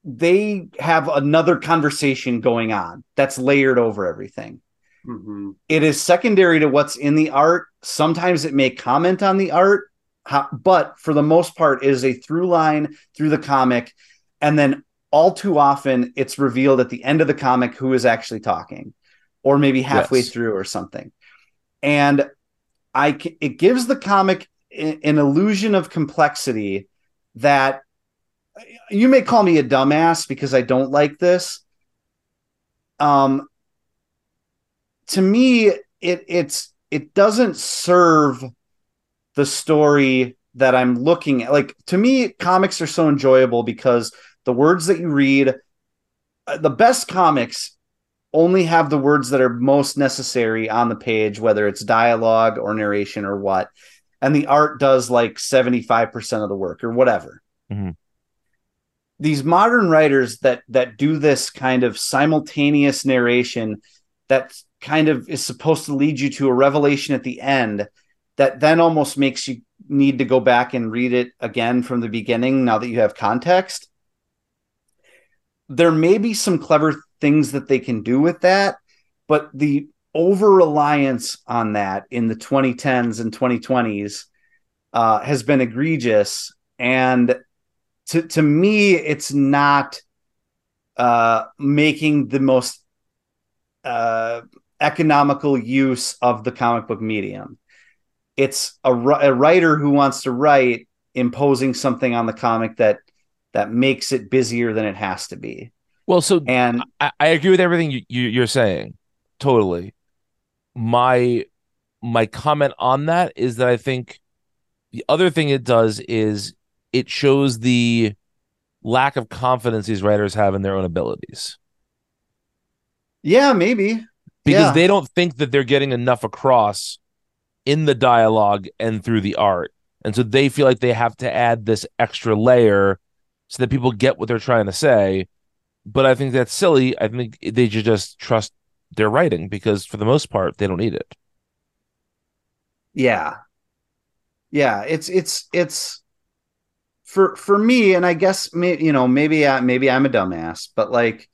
[SPEAKER 3] they have another conversation going on that's layered over everything.
[SPEAKER 2] Mhm.
[SPEAKER 3] It is secondary to what's in the art. Sometimes it may comment on the art, how, but for the most part, it is a through line through the comic. And then all too often, it's revealed at the end of the comic who is actually talking, or maybe halfway
[SPEAKER 1] Yes.
[SPEAKER 3] through or something. And I, it gives the comic an illusion of complexity that you may call me a dumbass because I don't like this. Um, to me, it it's it doesn't serve the story that I'm looking at. Like to me, comics are so enjoyable because the words that you read, uh, the best comics only have the words that are most necessary on the page, whether it's dialogue or narration or what. And the art does like 75% of the work or whatever.
[SPEAKER 1] Mhm.
[SPEAKER 3] These modern writers that that do this kind of simultaneous narration that kind of is supposed to lead you to a revelation at the end that then almost makes you need to go back and read it again from the beginning now that you have context. There may be some clever things that they can do with that, but the over reliance on that in the 2010s and 2020s uh, has been egregious. And to, to me, it's not uh, making the most uh, economical use of the comic book medium. It's a, a writer who wants to write imposing something on the comic that that makes it busier than it has to be.
[SPEAKER 1] well, so
[SPEAKER 3] And
[SPEAKER 1] I, I agree with everything you, you you're saying. Totally. My my comment on that is that I think the other thing it does is it shows the lack of confidence these writers have in their own abilities
[SPEAKER 3] yeah, maybe.
[SPEAKER 1] because
[SPEAKER 3] Yeah.
[SPEAKER 1] they don't think that they're getting enough across in the dialogue and through the art. And so they feel like they have to add this extra layer so that people get what they're trying to say. But I think that's silly. I think they should just trust their writing because for the most part, they don't need it.
[SPEAKER 3] Yeah. Yeah, it's it's it's for for me and I guess may, you know, maybe I maybe I'm a dumbass, but like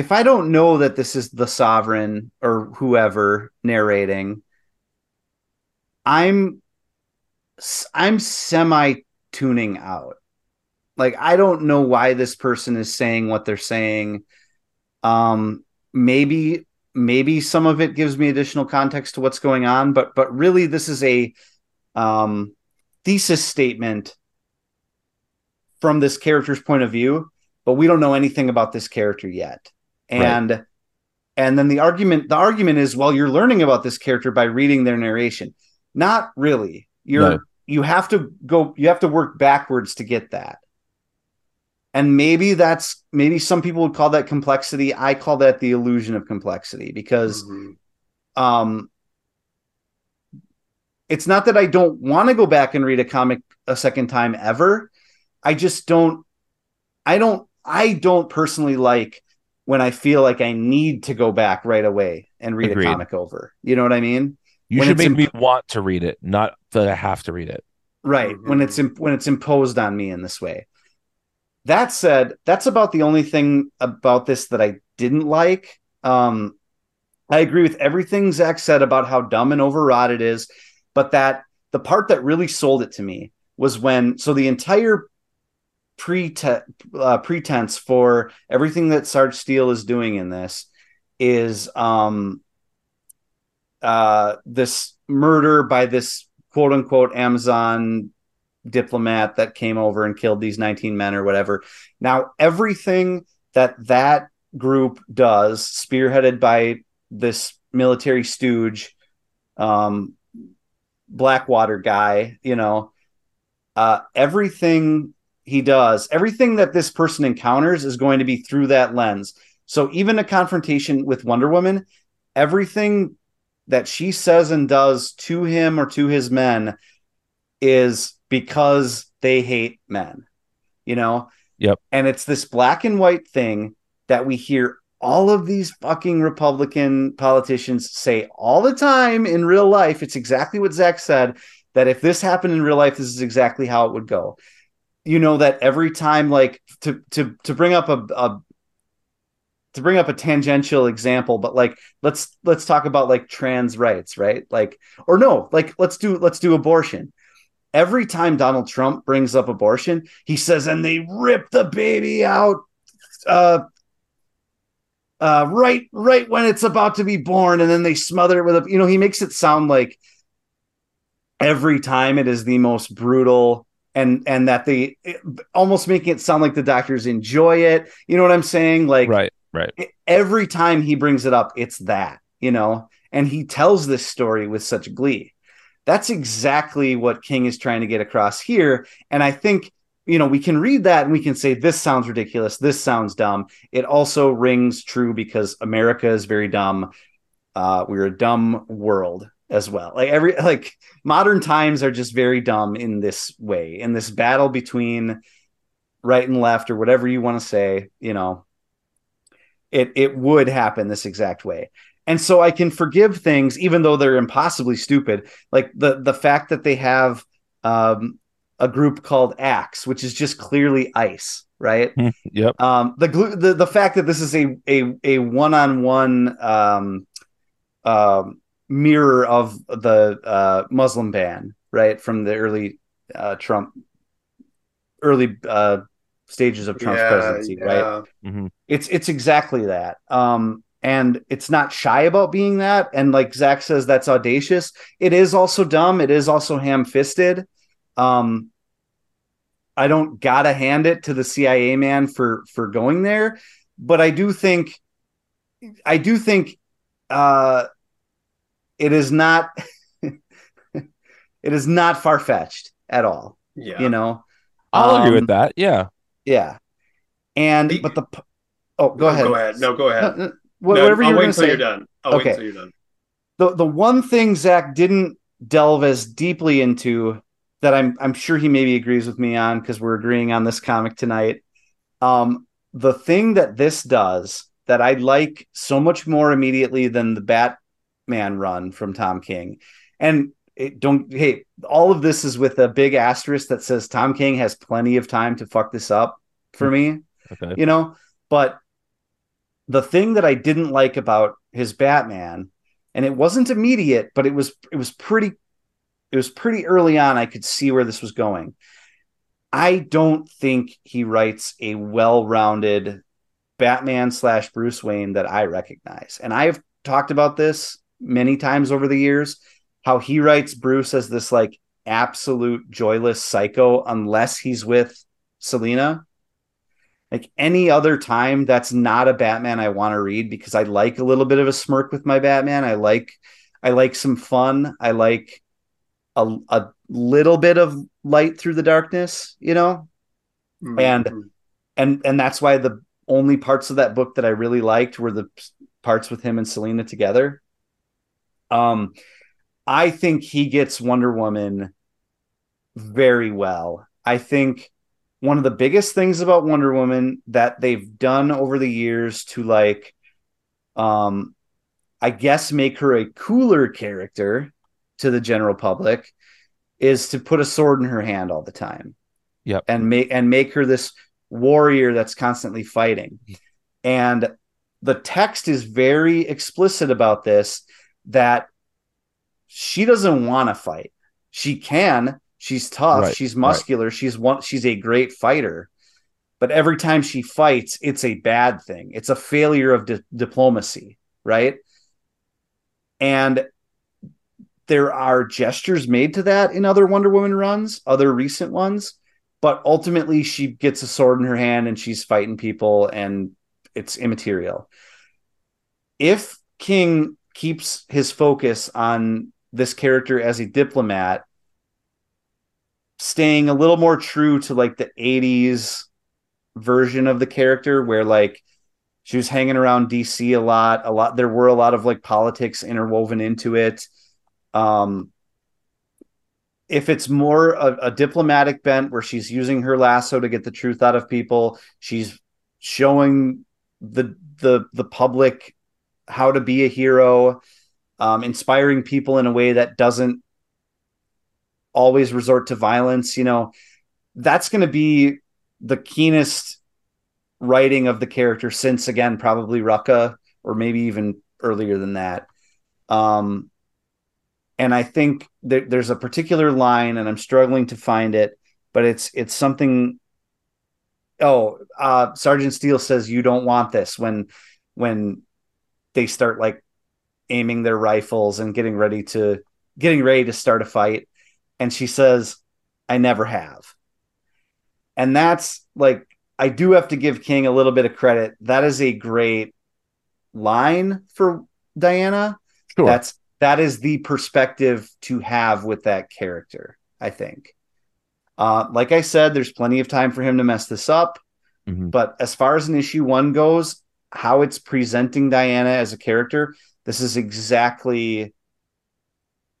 [SPEAKER 3] if I don't know that this is the sovereign or whoever narrating, I'm I'm semi tuning out. Like I don't know why this person is saying what they're saying. Um maybe maybe some of it gives me additional context to what's going on, but but really this is a um thesis statement from this character's point of view, but we don't know anything about this character yet. And and then the argument the argument is well you're learning about this character by reading their narration. Not really. You're
[SPEAKER 1] No.
[SPEAKER 3] you have to go you have to work backwards to get that. and maybe that's maybe some people would call that complexity. I call that the illusion of complexity because
[SPEAKER 2] Mhm.
[SPEAKER 3] um it's not that I don't want to go back and read a comic a second time ever. I just don't I don't I don't personally like when I feel like I need to go back right away and read
[SPEAKER 1] Agreed.
[SPEAKER 3] a comic over. You know what I mean?
[SPEAKER 1] You
[SPEAKER 3] When
[SPEAKER 1] should make
[SPEAKER 3] imp-
[SPEAKER 1] me want to read it, not that I have to read it.
[SPEAKER 3] Right.
[SPEAKER 2] Mhm.
[SPEAKER 3] When it's imp- when it's imposed on me in this way. That said, that's about the only thing about this that I didn't like. Um I agree with everything Zach said about how dumb and overwrought it is, but that the part that really sold it to me was when so the entire prete- uh, pretense for everything that Sarge Steel is doing in this is um uh this murder by this quote unquote Amazon diplomat that came over and killed these 19 men or whatever. Now everything that that group does spearheaded by this military stooge um blackwater guy you know uh everything he does everything that this person encounters is going to be through that lens so even a confrontation with wonder woman everything that she says and does to him or to his men is because they hate men you know
[SPEAKER 1] Yep.
[SPEAKER 3] and it's this black and white thing that we hear all of these fucking Republican politicians say all the time in real life. It's exactly what Zach said that if this happened in real life, this is exactly how it would go. You know that every time, like to to to bring up a, a to bring up a tangential example, but like let's let's talk about like trans rights, right? Like or no, like let's do let's do abortion. Every time Donald Trump brings up abortion, he says, and they rip the baby out uh uh, right right when it's about to be born and then they smother it with a you know he makes it sound like every time it is the most brutal and and that they it- almost making it sound like the doctors enjoy it. You know what i'm saying? Like
[SPEAKER 1] right, right.
[SPEAKER 3] every time he brings it up it's that you know? And he tells this story with such glee. That's exactly what king is trying to get across here. And i think you know we can read that and we can say this sounds ridiculous. This sounds dumb. It also rings true because america is very dumb. Uh we're a dumb world as well. Like every like modern times are just very dumb in this way in this battle between right and left or whatever you want to say you know? It it would happen this exact way. And so i can forgive things even though they're impossibly stupid like the the fact that they have um a group called axe which is just clearly ice right?
[SPEAKER 1] Yep.
[SPEAKER 3] um the glue the, the fact that this is a a a one-on-one um um mirror of the uh muslim ban right from the early uh trump early uh stages of trump's
[SPEAKER 2] Yeah,
[SPEAKER 3] presidency right?
[SPEAKER 2] yeah.
[SPEAKER 1] hmm
[SPEAKER 3] it's it's exactly that. Um and it's not shy about being that. And like zach says that's audacious. It is also dumb. It is also ham-fisted. Um i don't gotta hand it to the cia man for for going there. But i do think i do think uh it is not it is not far-fetched at all
[SPEAKER 2] Yeah.
[SPEAKER 3] you know
[SPEAKER 1] I'll agree
[SPEAKER 3] Um,
[SPEAKER 1] with that. Yeah.
[SPEAKER 3] yeah and
[SPEAKER 2] The-
[SPEAKER 3] but the oh go
[SPEAKER 2] No,
[SPEAKER 3] ahead
[SPEAKER 2] Go ahead. No, go ahead.
[SPEAKER 3] no, no,
[SPEAKER 2] No,
[SPEAKER 3] whatever
[SPEAKER 2] I'll
[SPEAKER 3] you were
[SPEAKER 2] wait
[SPEAKER 3] going to
[SPEAKER 2] until
[SPEAKER 3] say.
[SPEAKER 2] you're done. I'll
[SPEAKER 3] Okay.
[SPEAKER 2] wait until you're done.
[SPEAKER 3] The the one thing Zach didn't delve as deeply into that I'm I'm sure he maybe agrees with me on because we're agreeing on this comic tonight. Um, the thing that this does that I like so much more immediately than the Batman run from Tom King, and it don't hey all of this is with a big asterisk that says Tom King has plenty of time to fuck this up for hmm. me
[SPEAKER 1] Okay.
[SPEAKER 3] you know? But the thing that i didn't like about his batman and it wasn't immediate but it was it was pretty it was pretty early on i could see where this was going. I don't think he writes a well-rounded batman slash bruce wayne that i recognize. And i've talked about this many times over the years how he writes bruce as this like absolute joyless psycho unless he's with selena like any other time that's not a batman i want to read because i like a little bit of a smirk with my batman i like i like some fun i like a, a little bit of light through the darkness you know And-
[SPEAKER 2] Mhm.
[SPEAKER 3] and and that's why the only parts of that book that I really liked were the parts with him and Selina together. Um, I think he gets Wonder Woman very well. I think one of the biggest things about Wonder Woman that they've done over the years to like um I guess make her a cooler character to the general public is to put a sword in her hand all the time.
[SPEAKER 1] Yep.
[SPEAKER 3] And make and make her this warrior that's constantly fighting. And the text is very explicit about this that she doesn't want to fight. She can, she's tough,
[SPEAKER 1] Right,
[SPEAKER 3] she's muscular, she's one she's a great fighter. But every time she fights, it's a bad thing. It's a failure of di- diplomacy, right? And there are gestures made to that in other Wonder Woman runs, other recent ones, but ultimately she gets a sword in her hand and she's fighting people and it's immaterial. If King keeps his focus on this character as a diplomat, staying a little more true to like the 80s version of the character where like she was hanging around DC a lot, a lot there were a lot of like politics interwoven into it. Um if it's more a, a diplomatic bent where she's using her lasso to get the truth out of people, she's showing the the the public how to be a hero, um, inspiring people in a way that doesn't always resort to violence. You know, that's going to be the keenest writing of the character since again probably Rucka or maybe even earlier than that. Um, and I think there, there's a particular line, and I'm struggling to find it, but it's it's something. Oh, uh, Sergeant Steel says you don't want this when when they start like aiming their rifles and getting ready to getting ready to start a fight, and she says, "I never have," and that's like I do have to give King a little bit of credit. That is a great line for Diana.
[SPEAKER 1] Sure.
[SPEAKER 3] That's that is the perspective to have with that character, I think. Uh, like I said, there's plenty of time for him to mess this up.
[SPEAKER 1] Mhm.
[SPEAKER 3] But as far as an issue one goes, how it's presenting Diana as a character, this is exactly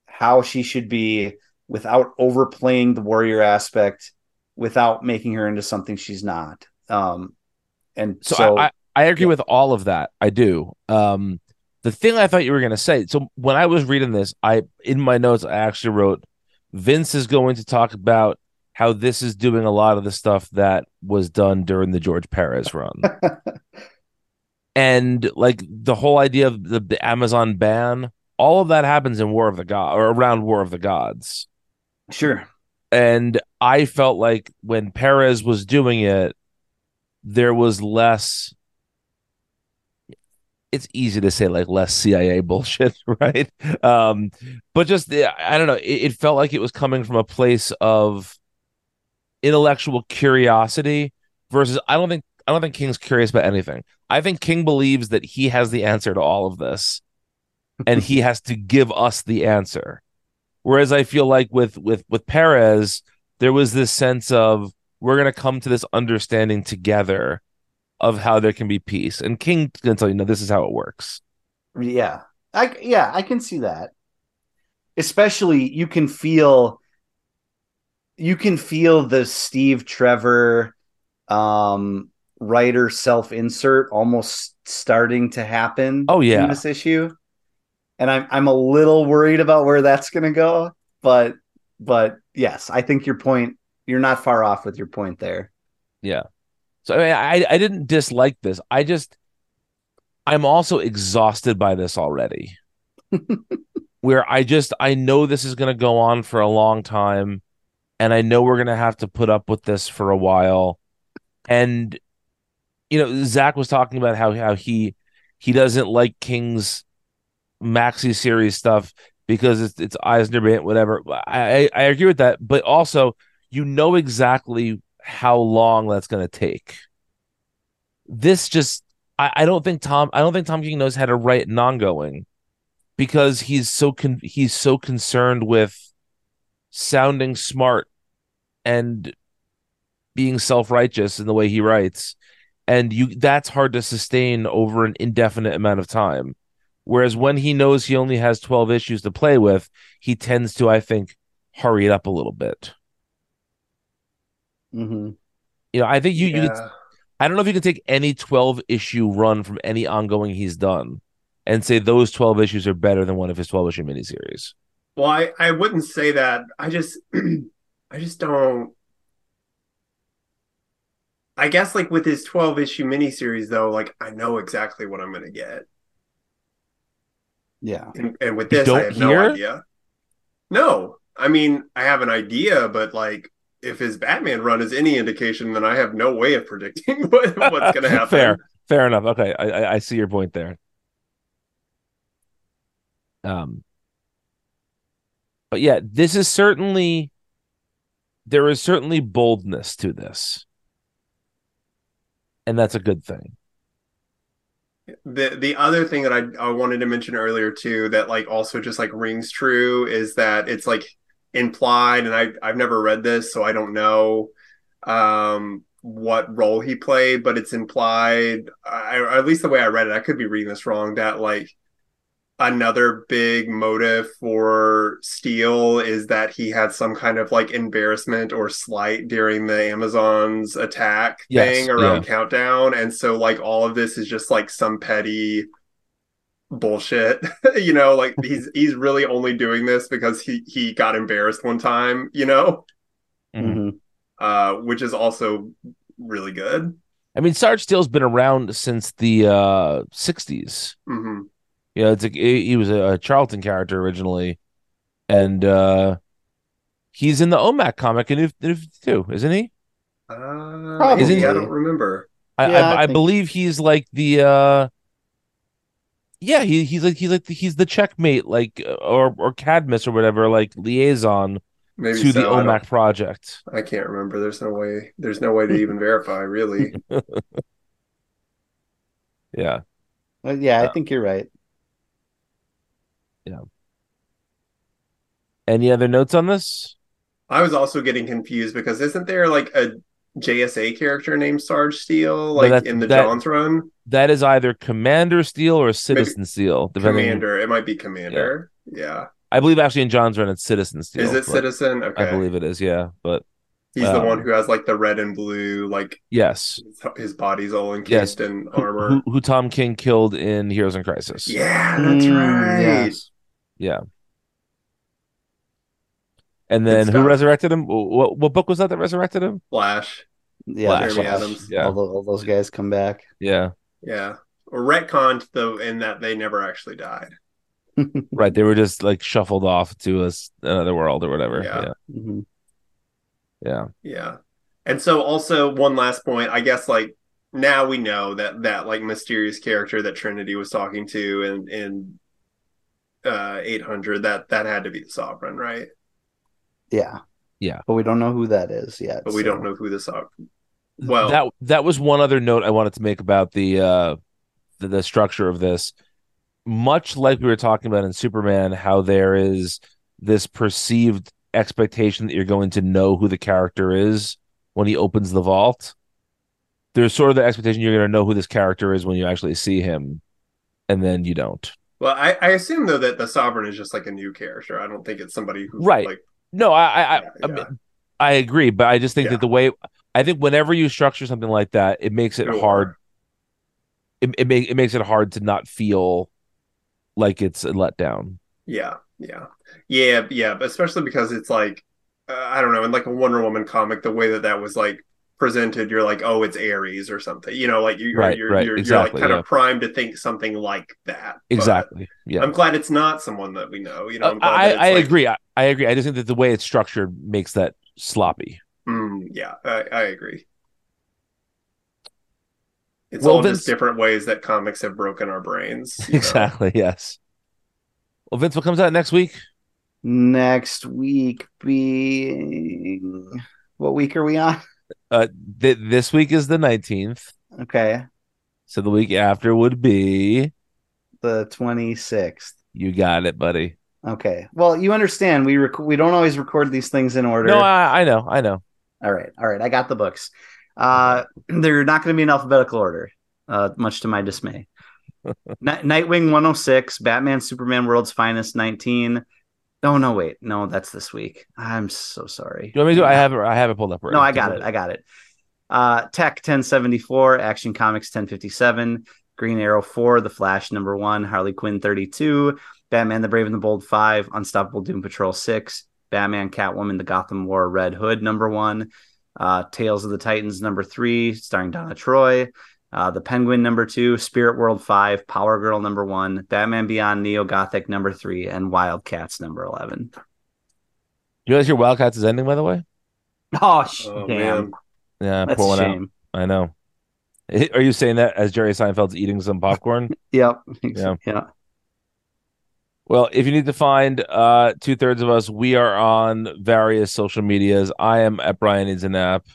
[SPEAKER 3] how she should be without overplaying the warrior aspect, without making her into something she's not. Um, and
[SPEAKER 1] So,
[SPEAKER 3] so,
[SPEAKER 1] I, I, agree
[SPEAKER 3] yeah.
[SPEAKER 1] with all of that. I do. Um, the thing I thought you were going to say. So when I was reading this, I in my notes I actually wrote Vince is going to talk about how this is doing a lot of the stuff that was done during the George Perez run. and like the whole idea of the, the Amazon ban, all of that happens in War of the God or around War of the Gods.
[SPEAKER 3] sure.
[SPEAKER 1] And I felt like when Perez was doing it, there was less. It's easy to say like less CIA bullshit, right? Um, but just yeah, I don't know. It, it felt like it was coming from a place of intellectual curiosity versus I don't think I don't think King's curious about anything. I think King believes that he has the answer to all of this, and he has to give us the answer. Whereas I feel like with with with Perez, there was this sense of we're gonna come to this understanding together of how there can be peace. And King's gonna tell you, no, this is how it works.
[SPEAKER 3] Yeah. I yeah, I can see that. Especially you can feel you can feel the Steve Trevor um writer self-insert almost starting to happen
[SPEAKER 1] Oh, yeah.
[SPEAKER 3] this issue. And I'm I'm a little worried about where that's gonna go, but but yes, I think your point you're not far off with your point there. Yeah.
[SPEAKER 1] So I mean, I I didn't dislike this. I just I'm also exhausted by this already. Where I just I know this is gonna go on for a long time, and I know we're gonna have to put up with this for a while. And you know, Zach was talking about how how he he doesn't like King's maxi series stuff because it's it's Eisner Band, whatever. I I agree with that, but also you know exactly how long that's going to take. This just I, I don't think Tom I don't think Tom King knows how to write non-going because he's so con- he's so concerned with sounding smart and being self-righteous in the way he writes and you that's hard to sustain over an indefinite amount of time whereas when he knows he only has 12 issues to play with he tends to i think hurry it up a little bit
[SPEAKER 3] hmm
[SPEAKER 1] you know i think you you could,
[SPEAKER 2] Yeah.
[SPEAKER 1] i don't know if you can take any 12 issue run from any ongoing he's done and say those 12 issues are better than one of his 12 issue miniseries
[SPEAKER 2] Well, I, I wouldn't say that. I just I just don't I guess like with his 12 issue miniseries though, like I know exactly what I'm gonna get.
[SPEAKER 3] Yeah.
[SPEAKER 2] And, and with this I
[SPEAKER 1] don't
[SPEAKER 2] have
[SPEAKER 1] hear?
[SPEAKER 2] no idea. No. I mean, I have an idea, but like if his Batman run is any indication, then I have no way of predicting what, what's gonna happen.
[SPEAKER 1] Fair. Fair enough. Okay, I, I I see your point there. Um, but yeah, this is certainly there is certainly boldness to this, and that's a good thing.
[SPEAKER 2] The the other thing that I, I wanted to mention earlier too that like also just like rings true is that it's like implied and I I've never read this so I don't know um what role he played but it's implied I, at least the way I read it I could be reading this wrong that like another big motive for Steel is that he had some kind of like embarrassment or slight during the Amazon's attack
[SPEAKER 1] Yes,
[SPEAKER 2] thing around
[SPEAKER 1] yeah.
[SPEAKER 2] countdown and so like all of this is just like some petty bullshit you know like he's he's really only doing this because he he got embarrassed one time you know
[SPEAKER 1] Mhm.
[SPEAKER 3] hmm
[SPEAKER 2] uh which is also really good
[SPEAKER 1] I mean, Sarge Steel's been around since the uh '60s.
[SPEAKER 2] hmm
[SPEAKER 1] You know, it's a, he was a Charlton character originally, and uh he's in the OMAC comic in New New 52, isn't he?
[SPEAKER 2] uh
[SPEAKER 3] Probably.
[SPEAKER 2] maybe, I don't remember
[SPEAKER 1] I,
[SPEAKER 3] Yeah, I
[SPEAKER 1] I, I believe he's like the uh yeah, he, he's like he's like the, he's the checkmate like uh, or or Cadmus or whatever like liaison
[SPEAKER 2] maybe
[SPEAKER 1] to the
[SPEAKER 2] so, I
[SPEAKER 1] OMAC project.
[SPEAKER 2] I can't remember. There's no way. There's no way to even verify, really.
[SPEAKER 1] Yeah.
[SPEAKER 3] Uh, yeah, I think you're right.
[SPEAKER 1] Any other notes on this?
[SPEAKER 2] I was also getting confused because isn't there like a JSA character named Sarge Steel, like
[SPEAKER 1] that-
[SPEAKER 2] in the
[SPEAKER 1] that-
[SPEAKER 2] Johns run?
[SPEAKER 1] That is either Commander Steel or Citizen Steel, depending.
[SPEAKER 2] Commander. It might be Commander. Yeah.
[SPEAKER 1] I believe actually in Johns run it's Citizen Steel.
[SPEAKER 2] Is it Citizen? Okay.
[SPEAKER 1] I believe it is. Yeah, but
[SPEAKER 2] He's the
[SPEAKER 1] um,
[SPEAKER 2] one who has like the red and blue, like
[SPEAKER 1] yes,
[SPEAKER 2] his- his body's all encased
[SPEAKER 1] Yes.
[SPEAKER 2] in
[SPEAKER 1] who,
[SPEAKER 2] armor.
[SPEAKER 1] who, who Tom King killed in Heroes in Crisis.
[SPEAKER 2] Yeah, that's
[SPEAKER 3] Mm,
[SPEAKER 2] right.
[SPEAKER 3] yes.
[SPEAKER 1] Yeah. And then who
[SPEAKER 2] stuff.
[SPEAKER 1] resurrected him? What what book was that that resurrected him?
[SPEAKER 2] Flash.
[SPEAKER 3] Yeah,
[SPEAKER 1] Flash,
[SPEAKER 2] Jeremy Adams.
[SPEAKER 1] Yeah.
[SPEAKER 3] All, tho- all those guys come back.
[SPEAKER 1] Yeah,
[SPEAKER 2] Yeah. Or retconned though in that they never actually died.
[SPEAKER 1] right. They were just like shuffled off to us another world or whatever.
[SPEAKER 2] Yeah.
[SPEAKER 1] Yeah,
[SPEAKER 3] Mhm.
[SPEAKER 1] yeah.
[SPEAKER 2] Yeah. And so also one last point, I guess like now we know that that like mysterious character that Trinity was talking to and in uh 800 that that had to be the sovereign, right?
[SPEAKER 3] Yeah.
[SPEAKER 1] Yeah.
[SPEAKER 3] But we don't know who that is yet.
[SPEAKER 2] But we
[SPEAKER 3] so-
[SPEAKER 2] don't know who the sovereign. Well,
[SPEAKER 1] that that was one other note I wanted to make about the uh the, the structure of this. Much like we were talking about in Superman, how there is this perceived expectation that you're going to know who the character is when he opens the vault. There's sort of the expectation you're going to know who this character is when you actually see him, and then you don't.
[SPEAKER 2] Well, I, I assume though that the sovereign is just like a new character. I don't think it's somebody who
[SPEAKER 1] Right.
[SPEAKER 2] like
[SPEAKER 1] No, I I, I,
[SPEAKER 2] Yeah,
[SPEAKER 1] I,
[SPEAKER 2] yeah.
[SPEAKER 1] I agree, but I just think
[SPEAKER 2] Yeah.
[SPEAKER 1] that the way I think whenever you structure something like that, it makes it
[SPEAKER 2] Sure.
[SPEAKER 1] hard. It it, make, it makes it hard to not feel like it's a letdown.
[SPEAKER 2] Yeah, yeah, yeah, yeah. But especially because it's like uh, I don't know, in like a Wonder Woman comic, the way that that was like presented, you're like, oh, it's Ares or something. You know, like you're
[SPEAKER 1] Right,
[SPEAKER 2] you're
[SPEAKER 1] right,
[SPEAKER 2] you're,
[SPEAKER 1] exactly,
[SPEAKER 2] you're like kind
[SPEAKER 1] yeah.
[SPEAKER 2] of primed to think something like that. But
[SPEAKER 1] Exactly. Yeah.
[SPEAKER 2] I'm glad it's not someone that we know. You know,
[SPEAKER 1] Uh,
[SPEAKER 2] I'm glad
[SPEAKER 1] I I
[SPEAKER 2] like-
[SPEAKER 1] agree. I, I agree. I just think that the way it's structured makes that sloppy.
[SPEAKER 2] Mm, yeah, I, I agree. It's
[SPEAKER 1] Well,
[SPEAKER 2] all
[SPEAKER 1] Vince-
[SPEAKER 2] just different ways that comics have broken our brains. you know?
[SPEAKER 1] Exactly. Yes. Well, Vince, what comes out next week?
[SPEAKER 3] Next week being what week are we on?
[SPEAKER 1] Uh, th- this week is the nineteenth,
[SPEAKER 3] Okay.
[SPEAKER 1] so the week after would be.
[SPEAKER 3] The 26th.
[SPEAKER 1] You got it, buddy.
[SPEAKER 3] Okay. Well, you understand we rec- we don't always record these things in order.
[SPEAKER 1] No, I, I know, I know.
[SPEAKER 3] All right, all right. I got the books. Uh, they're not going to be in alphabetical order, uh, much to my dismay. Night- Nightwing 106, Batman, Superman, World's Finest 19. Oh no, wait, no, that's this week. I'm so sorry.
[SPEAKER 1] Do You want me to? I have it. I have it pulled up. Right
[SPEAKER 3] No, I got it. I got it. Uh, Tech 1074, Action Comics 1057, Green Arrow 4, The Flash number 1, Harley Quinn 32, Batman the Brave and the Bold 5, Unstoppable Doom Patrol 6, Batman Catwoman The Gotham War Red Hood number 1, uh, Tales of the Titans number 3, starring Donna Troy, uh, The Penguin number 2, Spirit World 5, Power Girl number 1, Batman Beyond Neo Gothic number 3, and Wildcats number 11.
[SPEAKER 1] You realize your Wildcats is ending, by the way?
[SPEAKER 3] Oh, sh-
[SPEAKER 2] Oh,
[SPEAKER 3] damn.
[SPEAKER 2] man.
[SPEAKER 1] Yeah,
[SPEAKER 3] That's
[SPEAKER 1] pour
[SPEAKER 3] a
[SPEAKER 1] one out.
[SPEAKER 3] shame.
[SPEAKER 1] I know. Are you saying that as Jerry Seinfeld's eating some popcorn?
[SPEAKER 3] Yep.
[SPEAKER 1] Yeah.
[SPEAKER 3] yeah.
[SPEAKER 1] Well, if you need to find uh two thirds of us, we are on various social medias. I am at Brian Needs an app.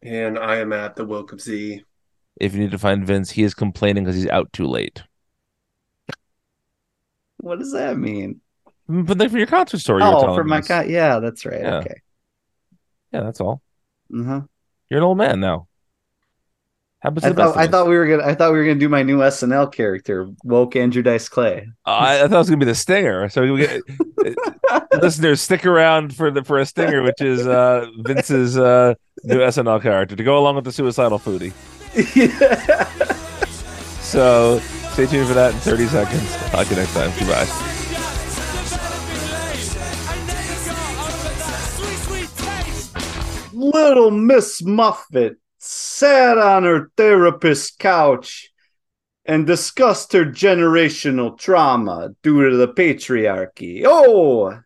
[SPEAKER 2] And I am at the Wilcom Z.
[SPEAKER 1] If you need to find Vince, he is complaining because he's out too late.
[SPEAKER 3] What does that mean?
[SPEAKER 1] But then for your concert story,
[SPEAKER 3] Oh, for my god, yeah, that's right.
[SPEAKER 1] Yeah.
[SPEAKER 3] Okay.
[SPEAKER 1] Yeah, that's all.
[SPEAKER 3] Uh-huh.
[SPEAKER 1] You're an old man now. Happens to
[SPEAKER 3] I
[SPEAKER 1] the
[SPEAKER 3] thought I thought we were gonna I thought we were gonna do my new SNL character, woke Andrew Dice Clay.
[SPEAKER 1] Uh, I, I thought it was gonna be the stinger. So we get listeners stick around for the for a stinger, which is uh Vince's uh new SNL character to go along with the suicidal foodie. So stay tuned for that in 30 seconds. Talk to you next time. Goodbye.
[SPEAKER 3] Little Miss Muffet sat on her therapist's couch and discussed her generational trauma due to the patriarchy. Oh,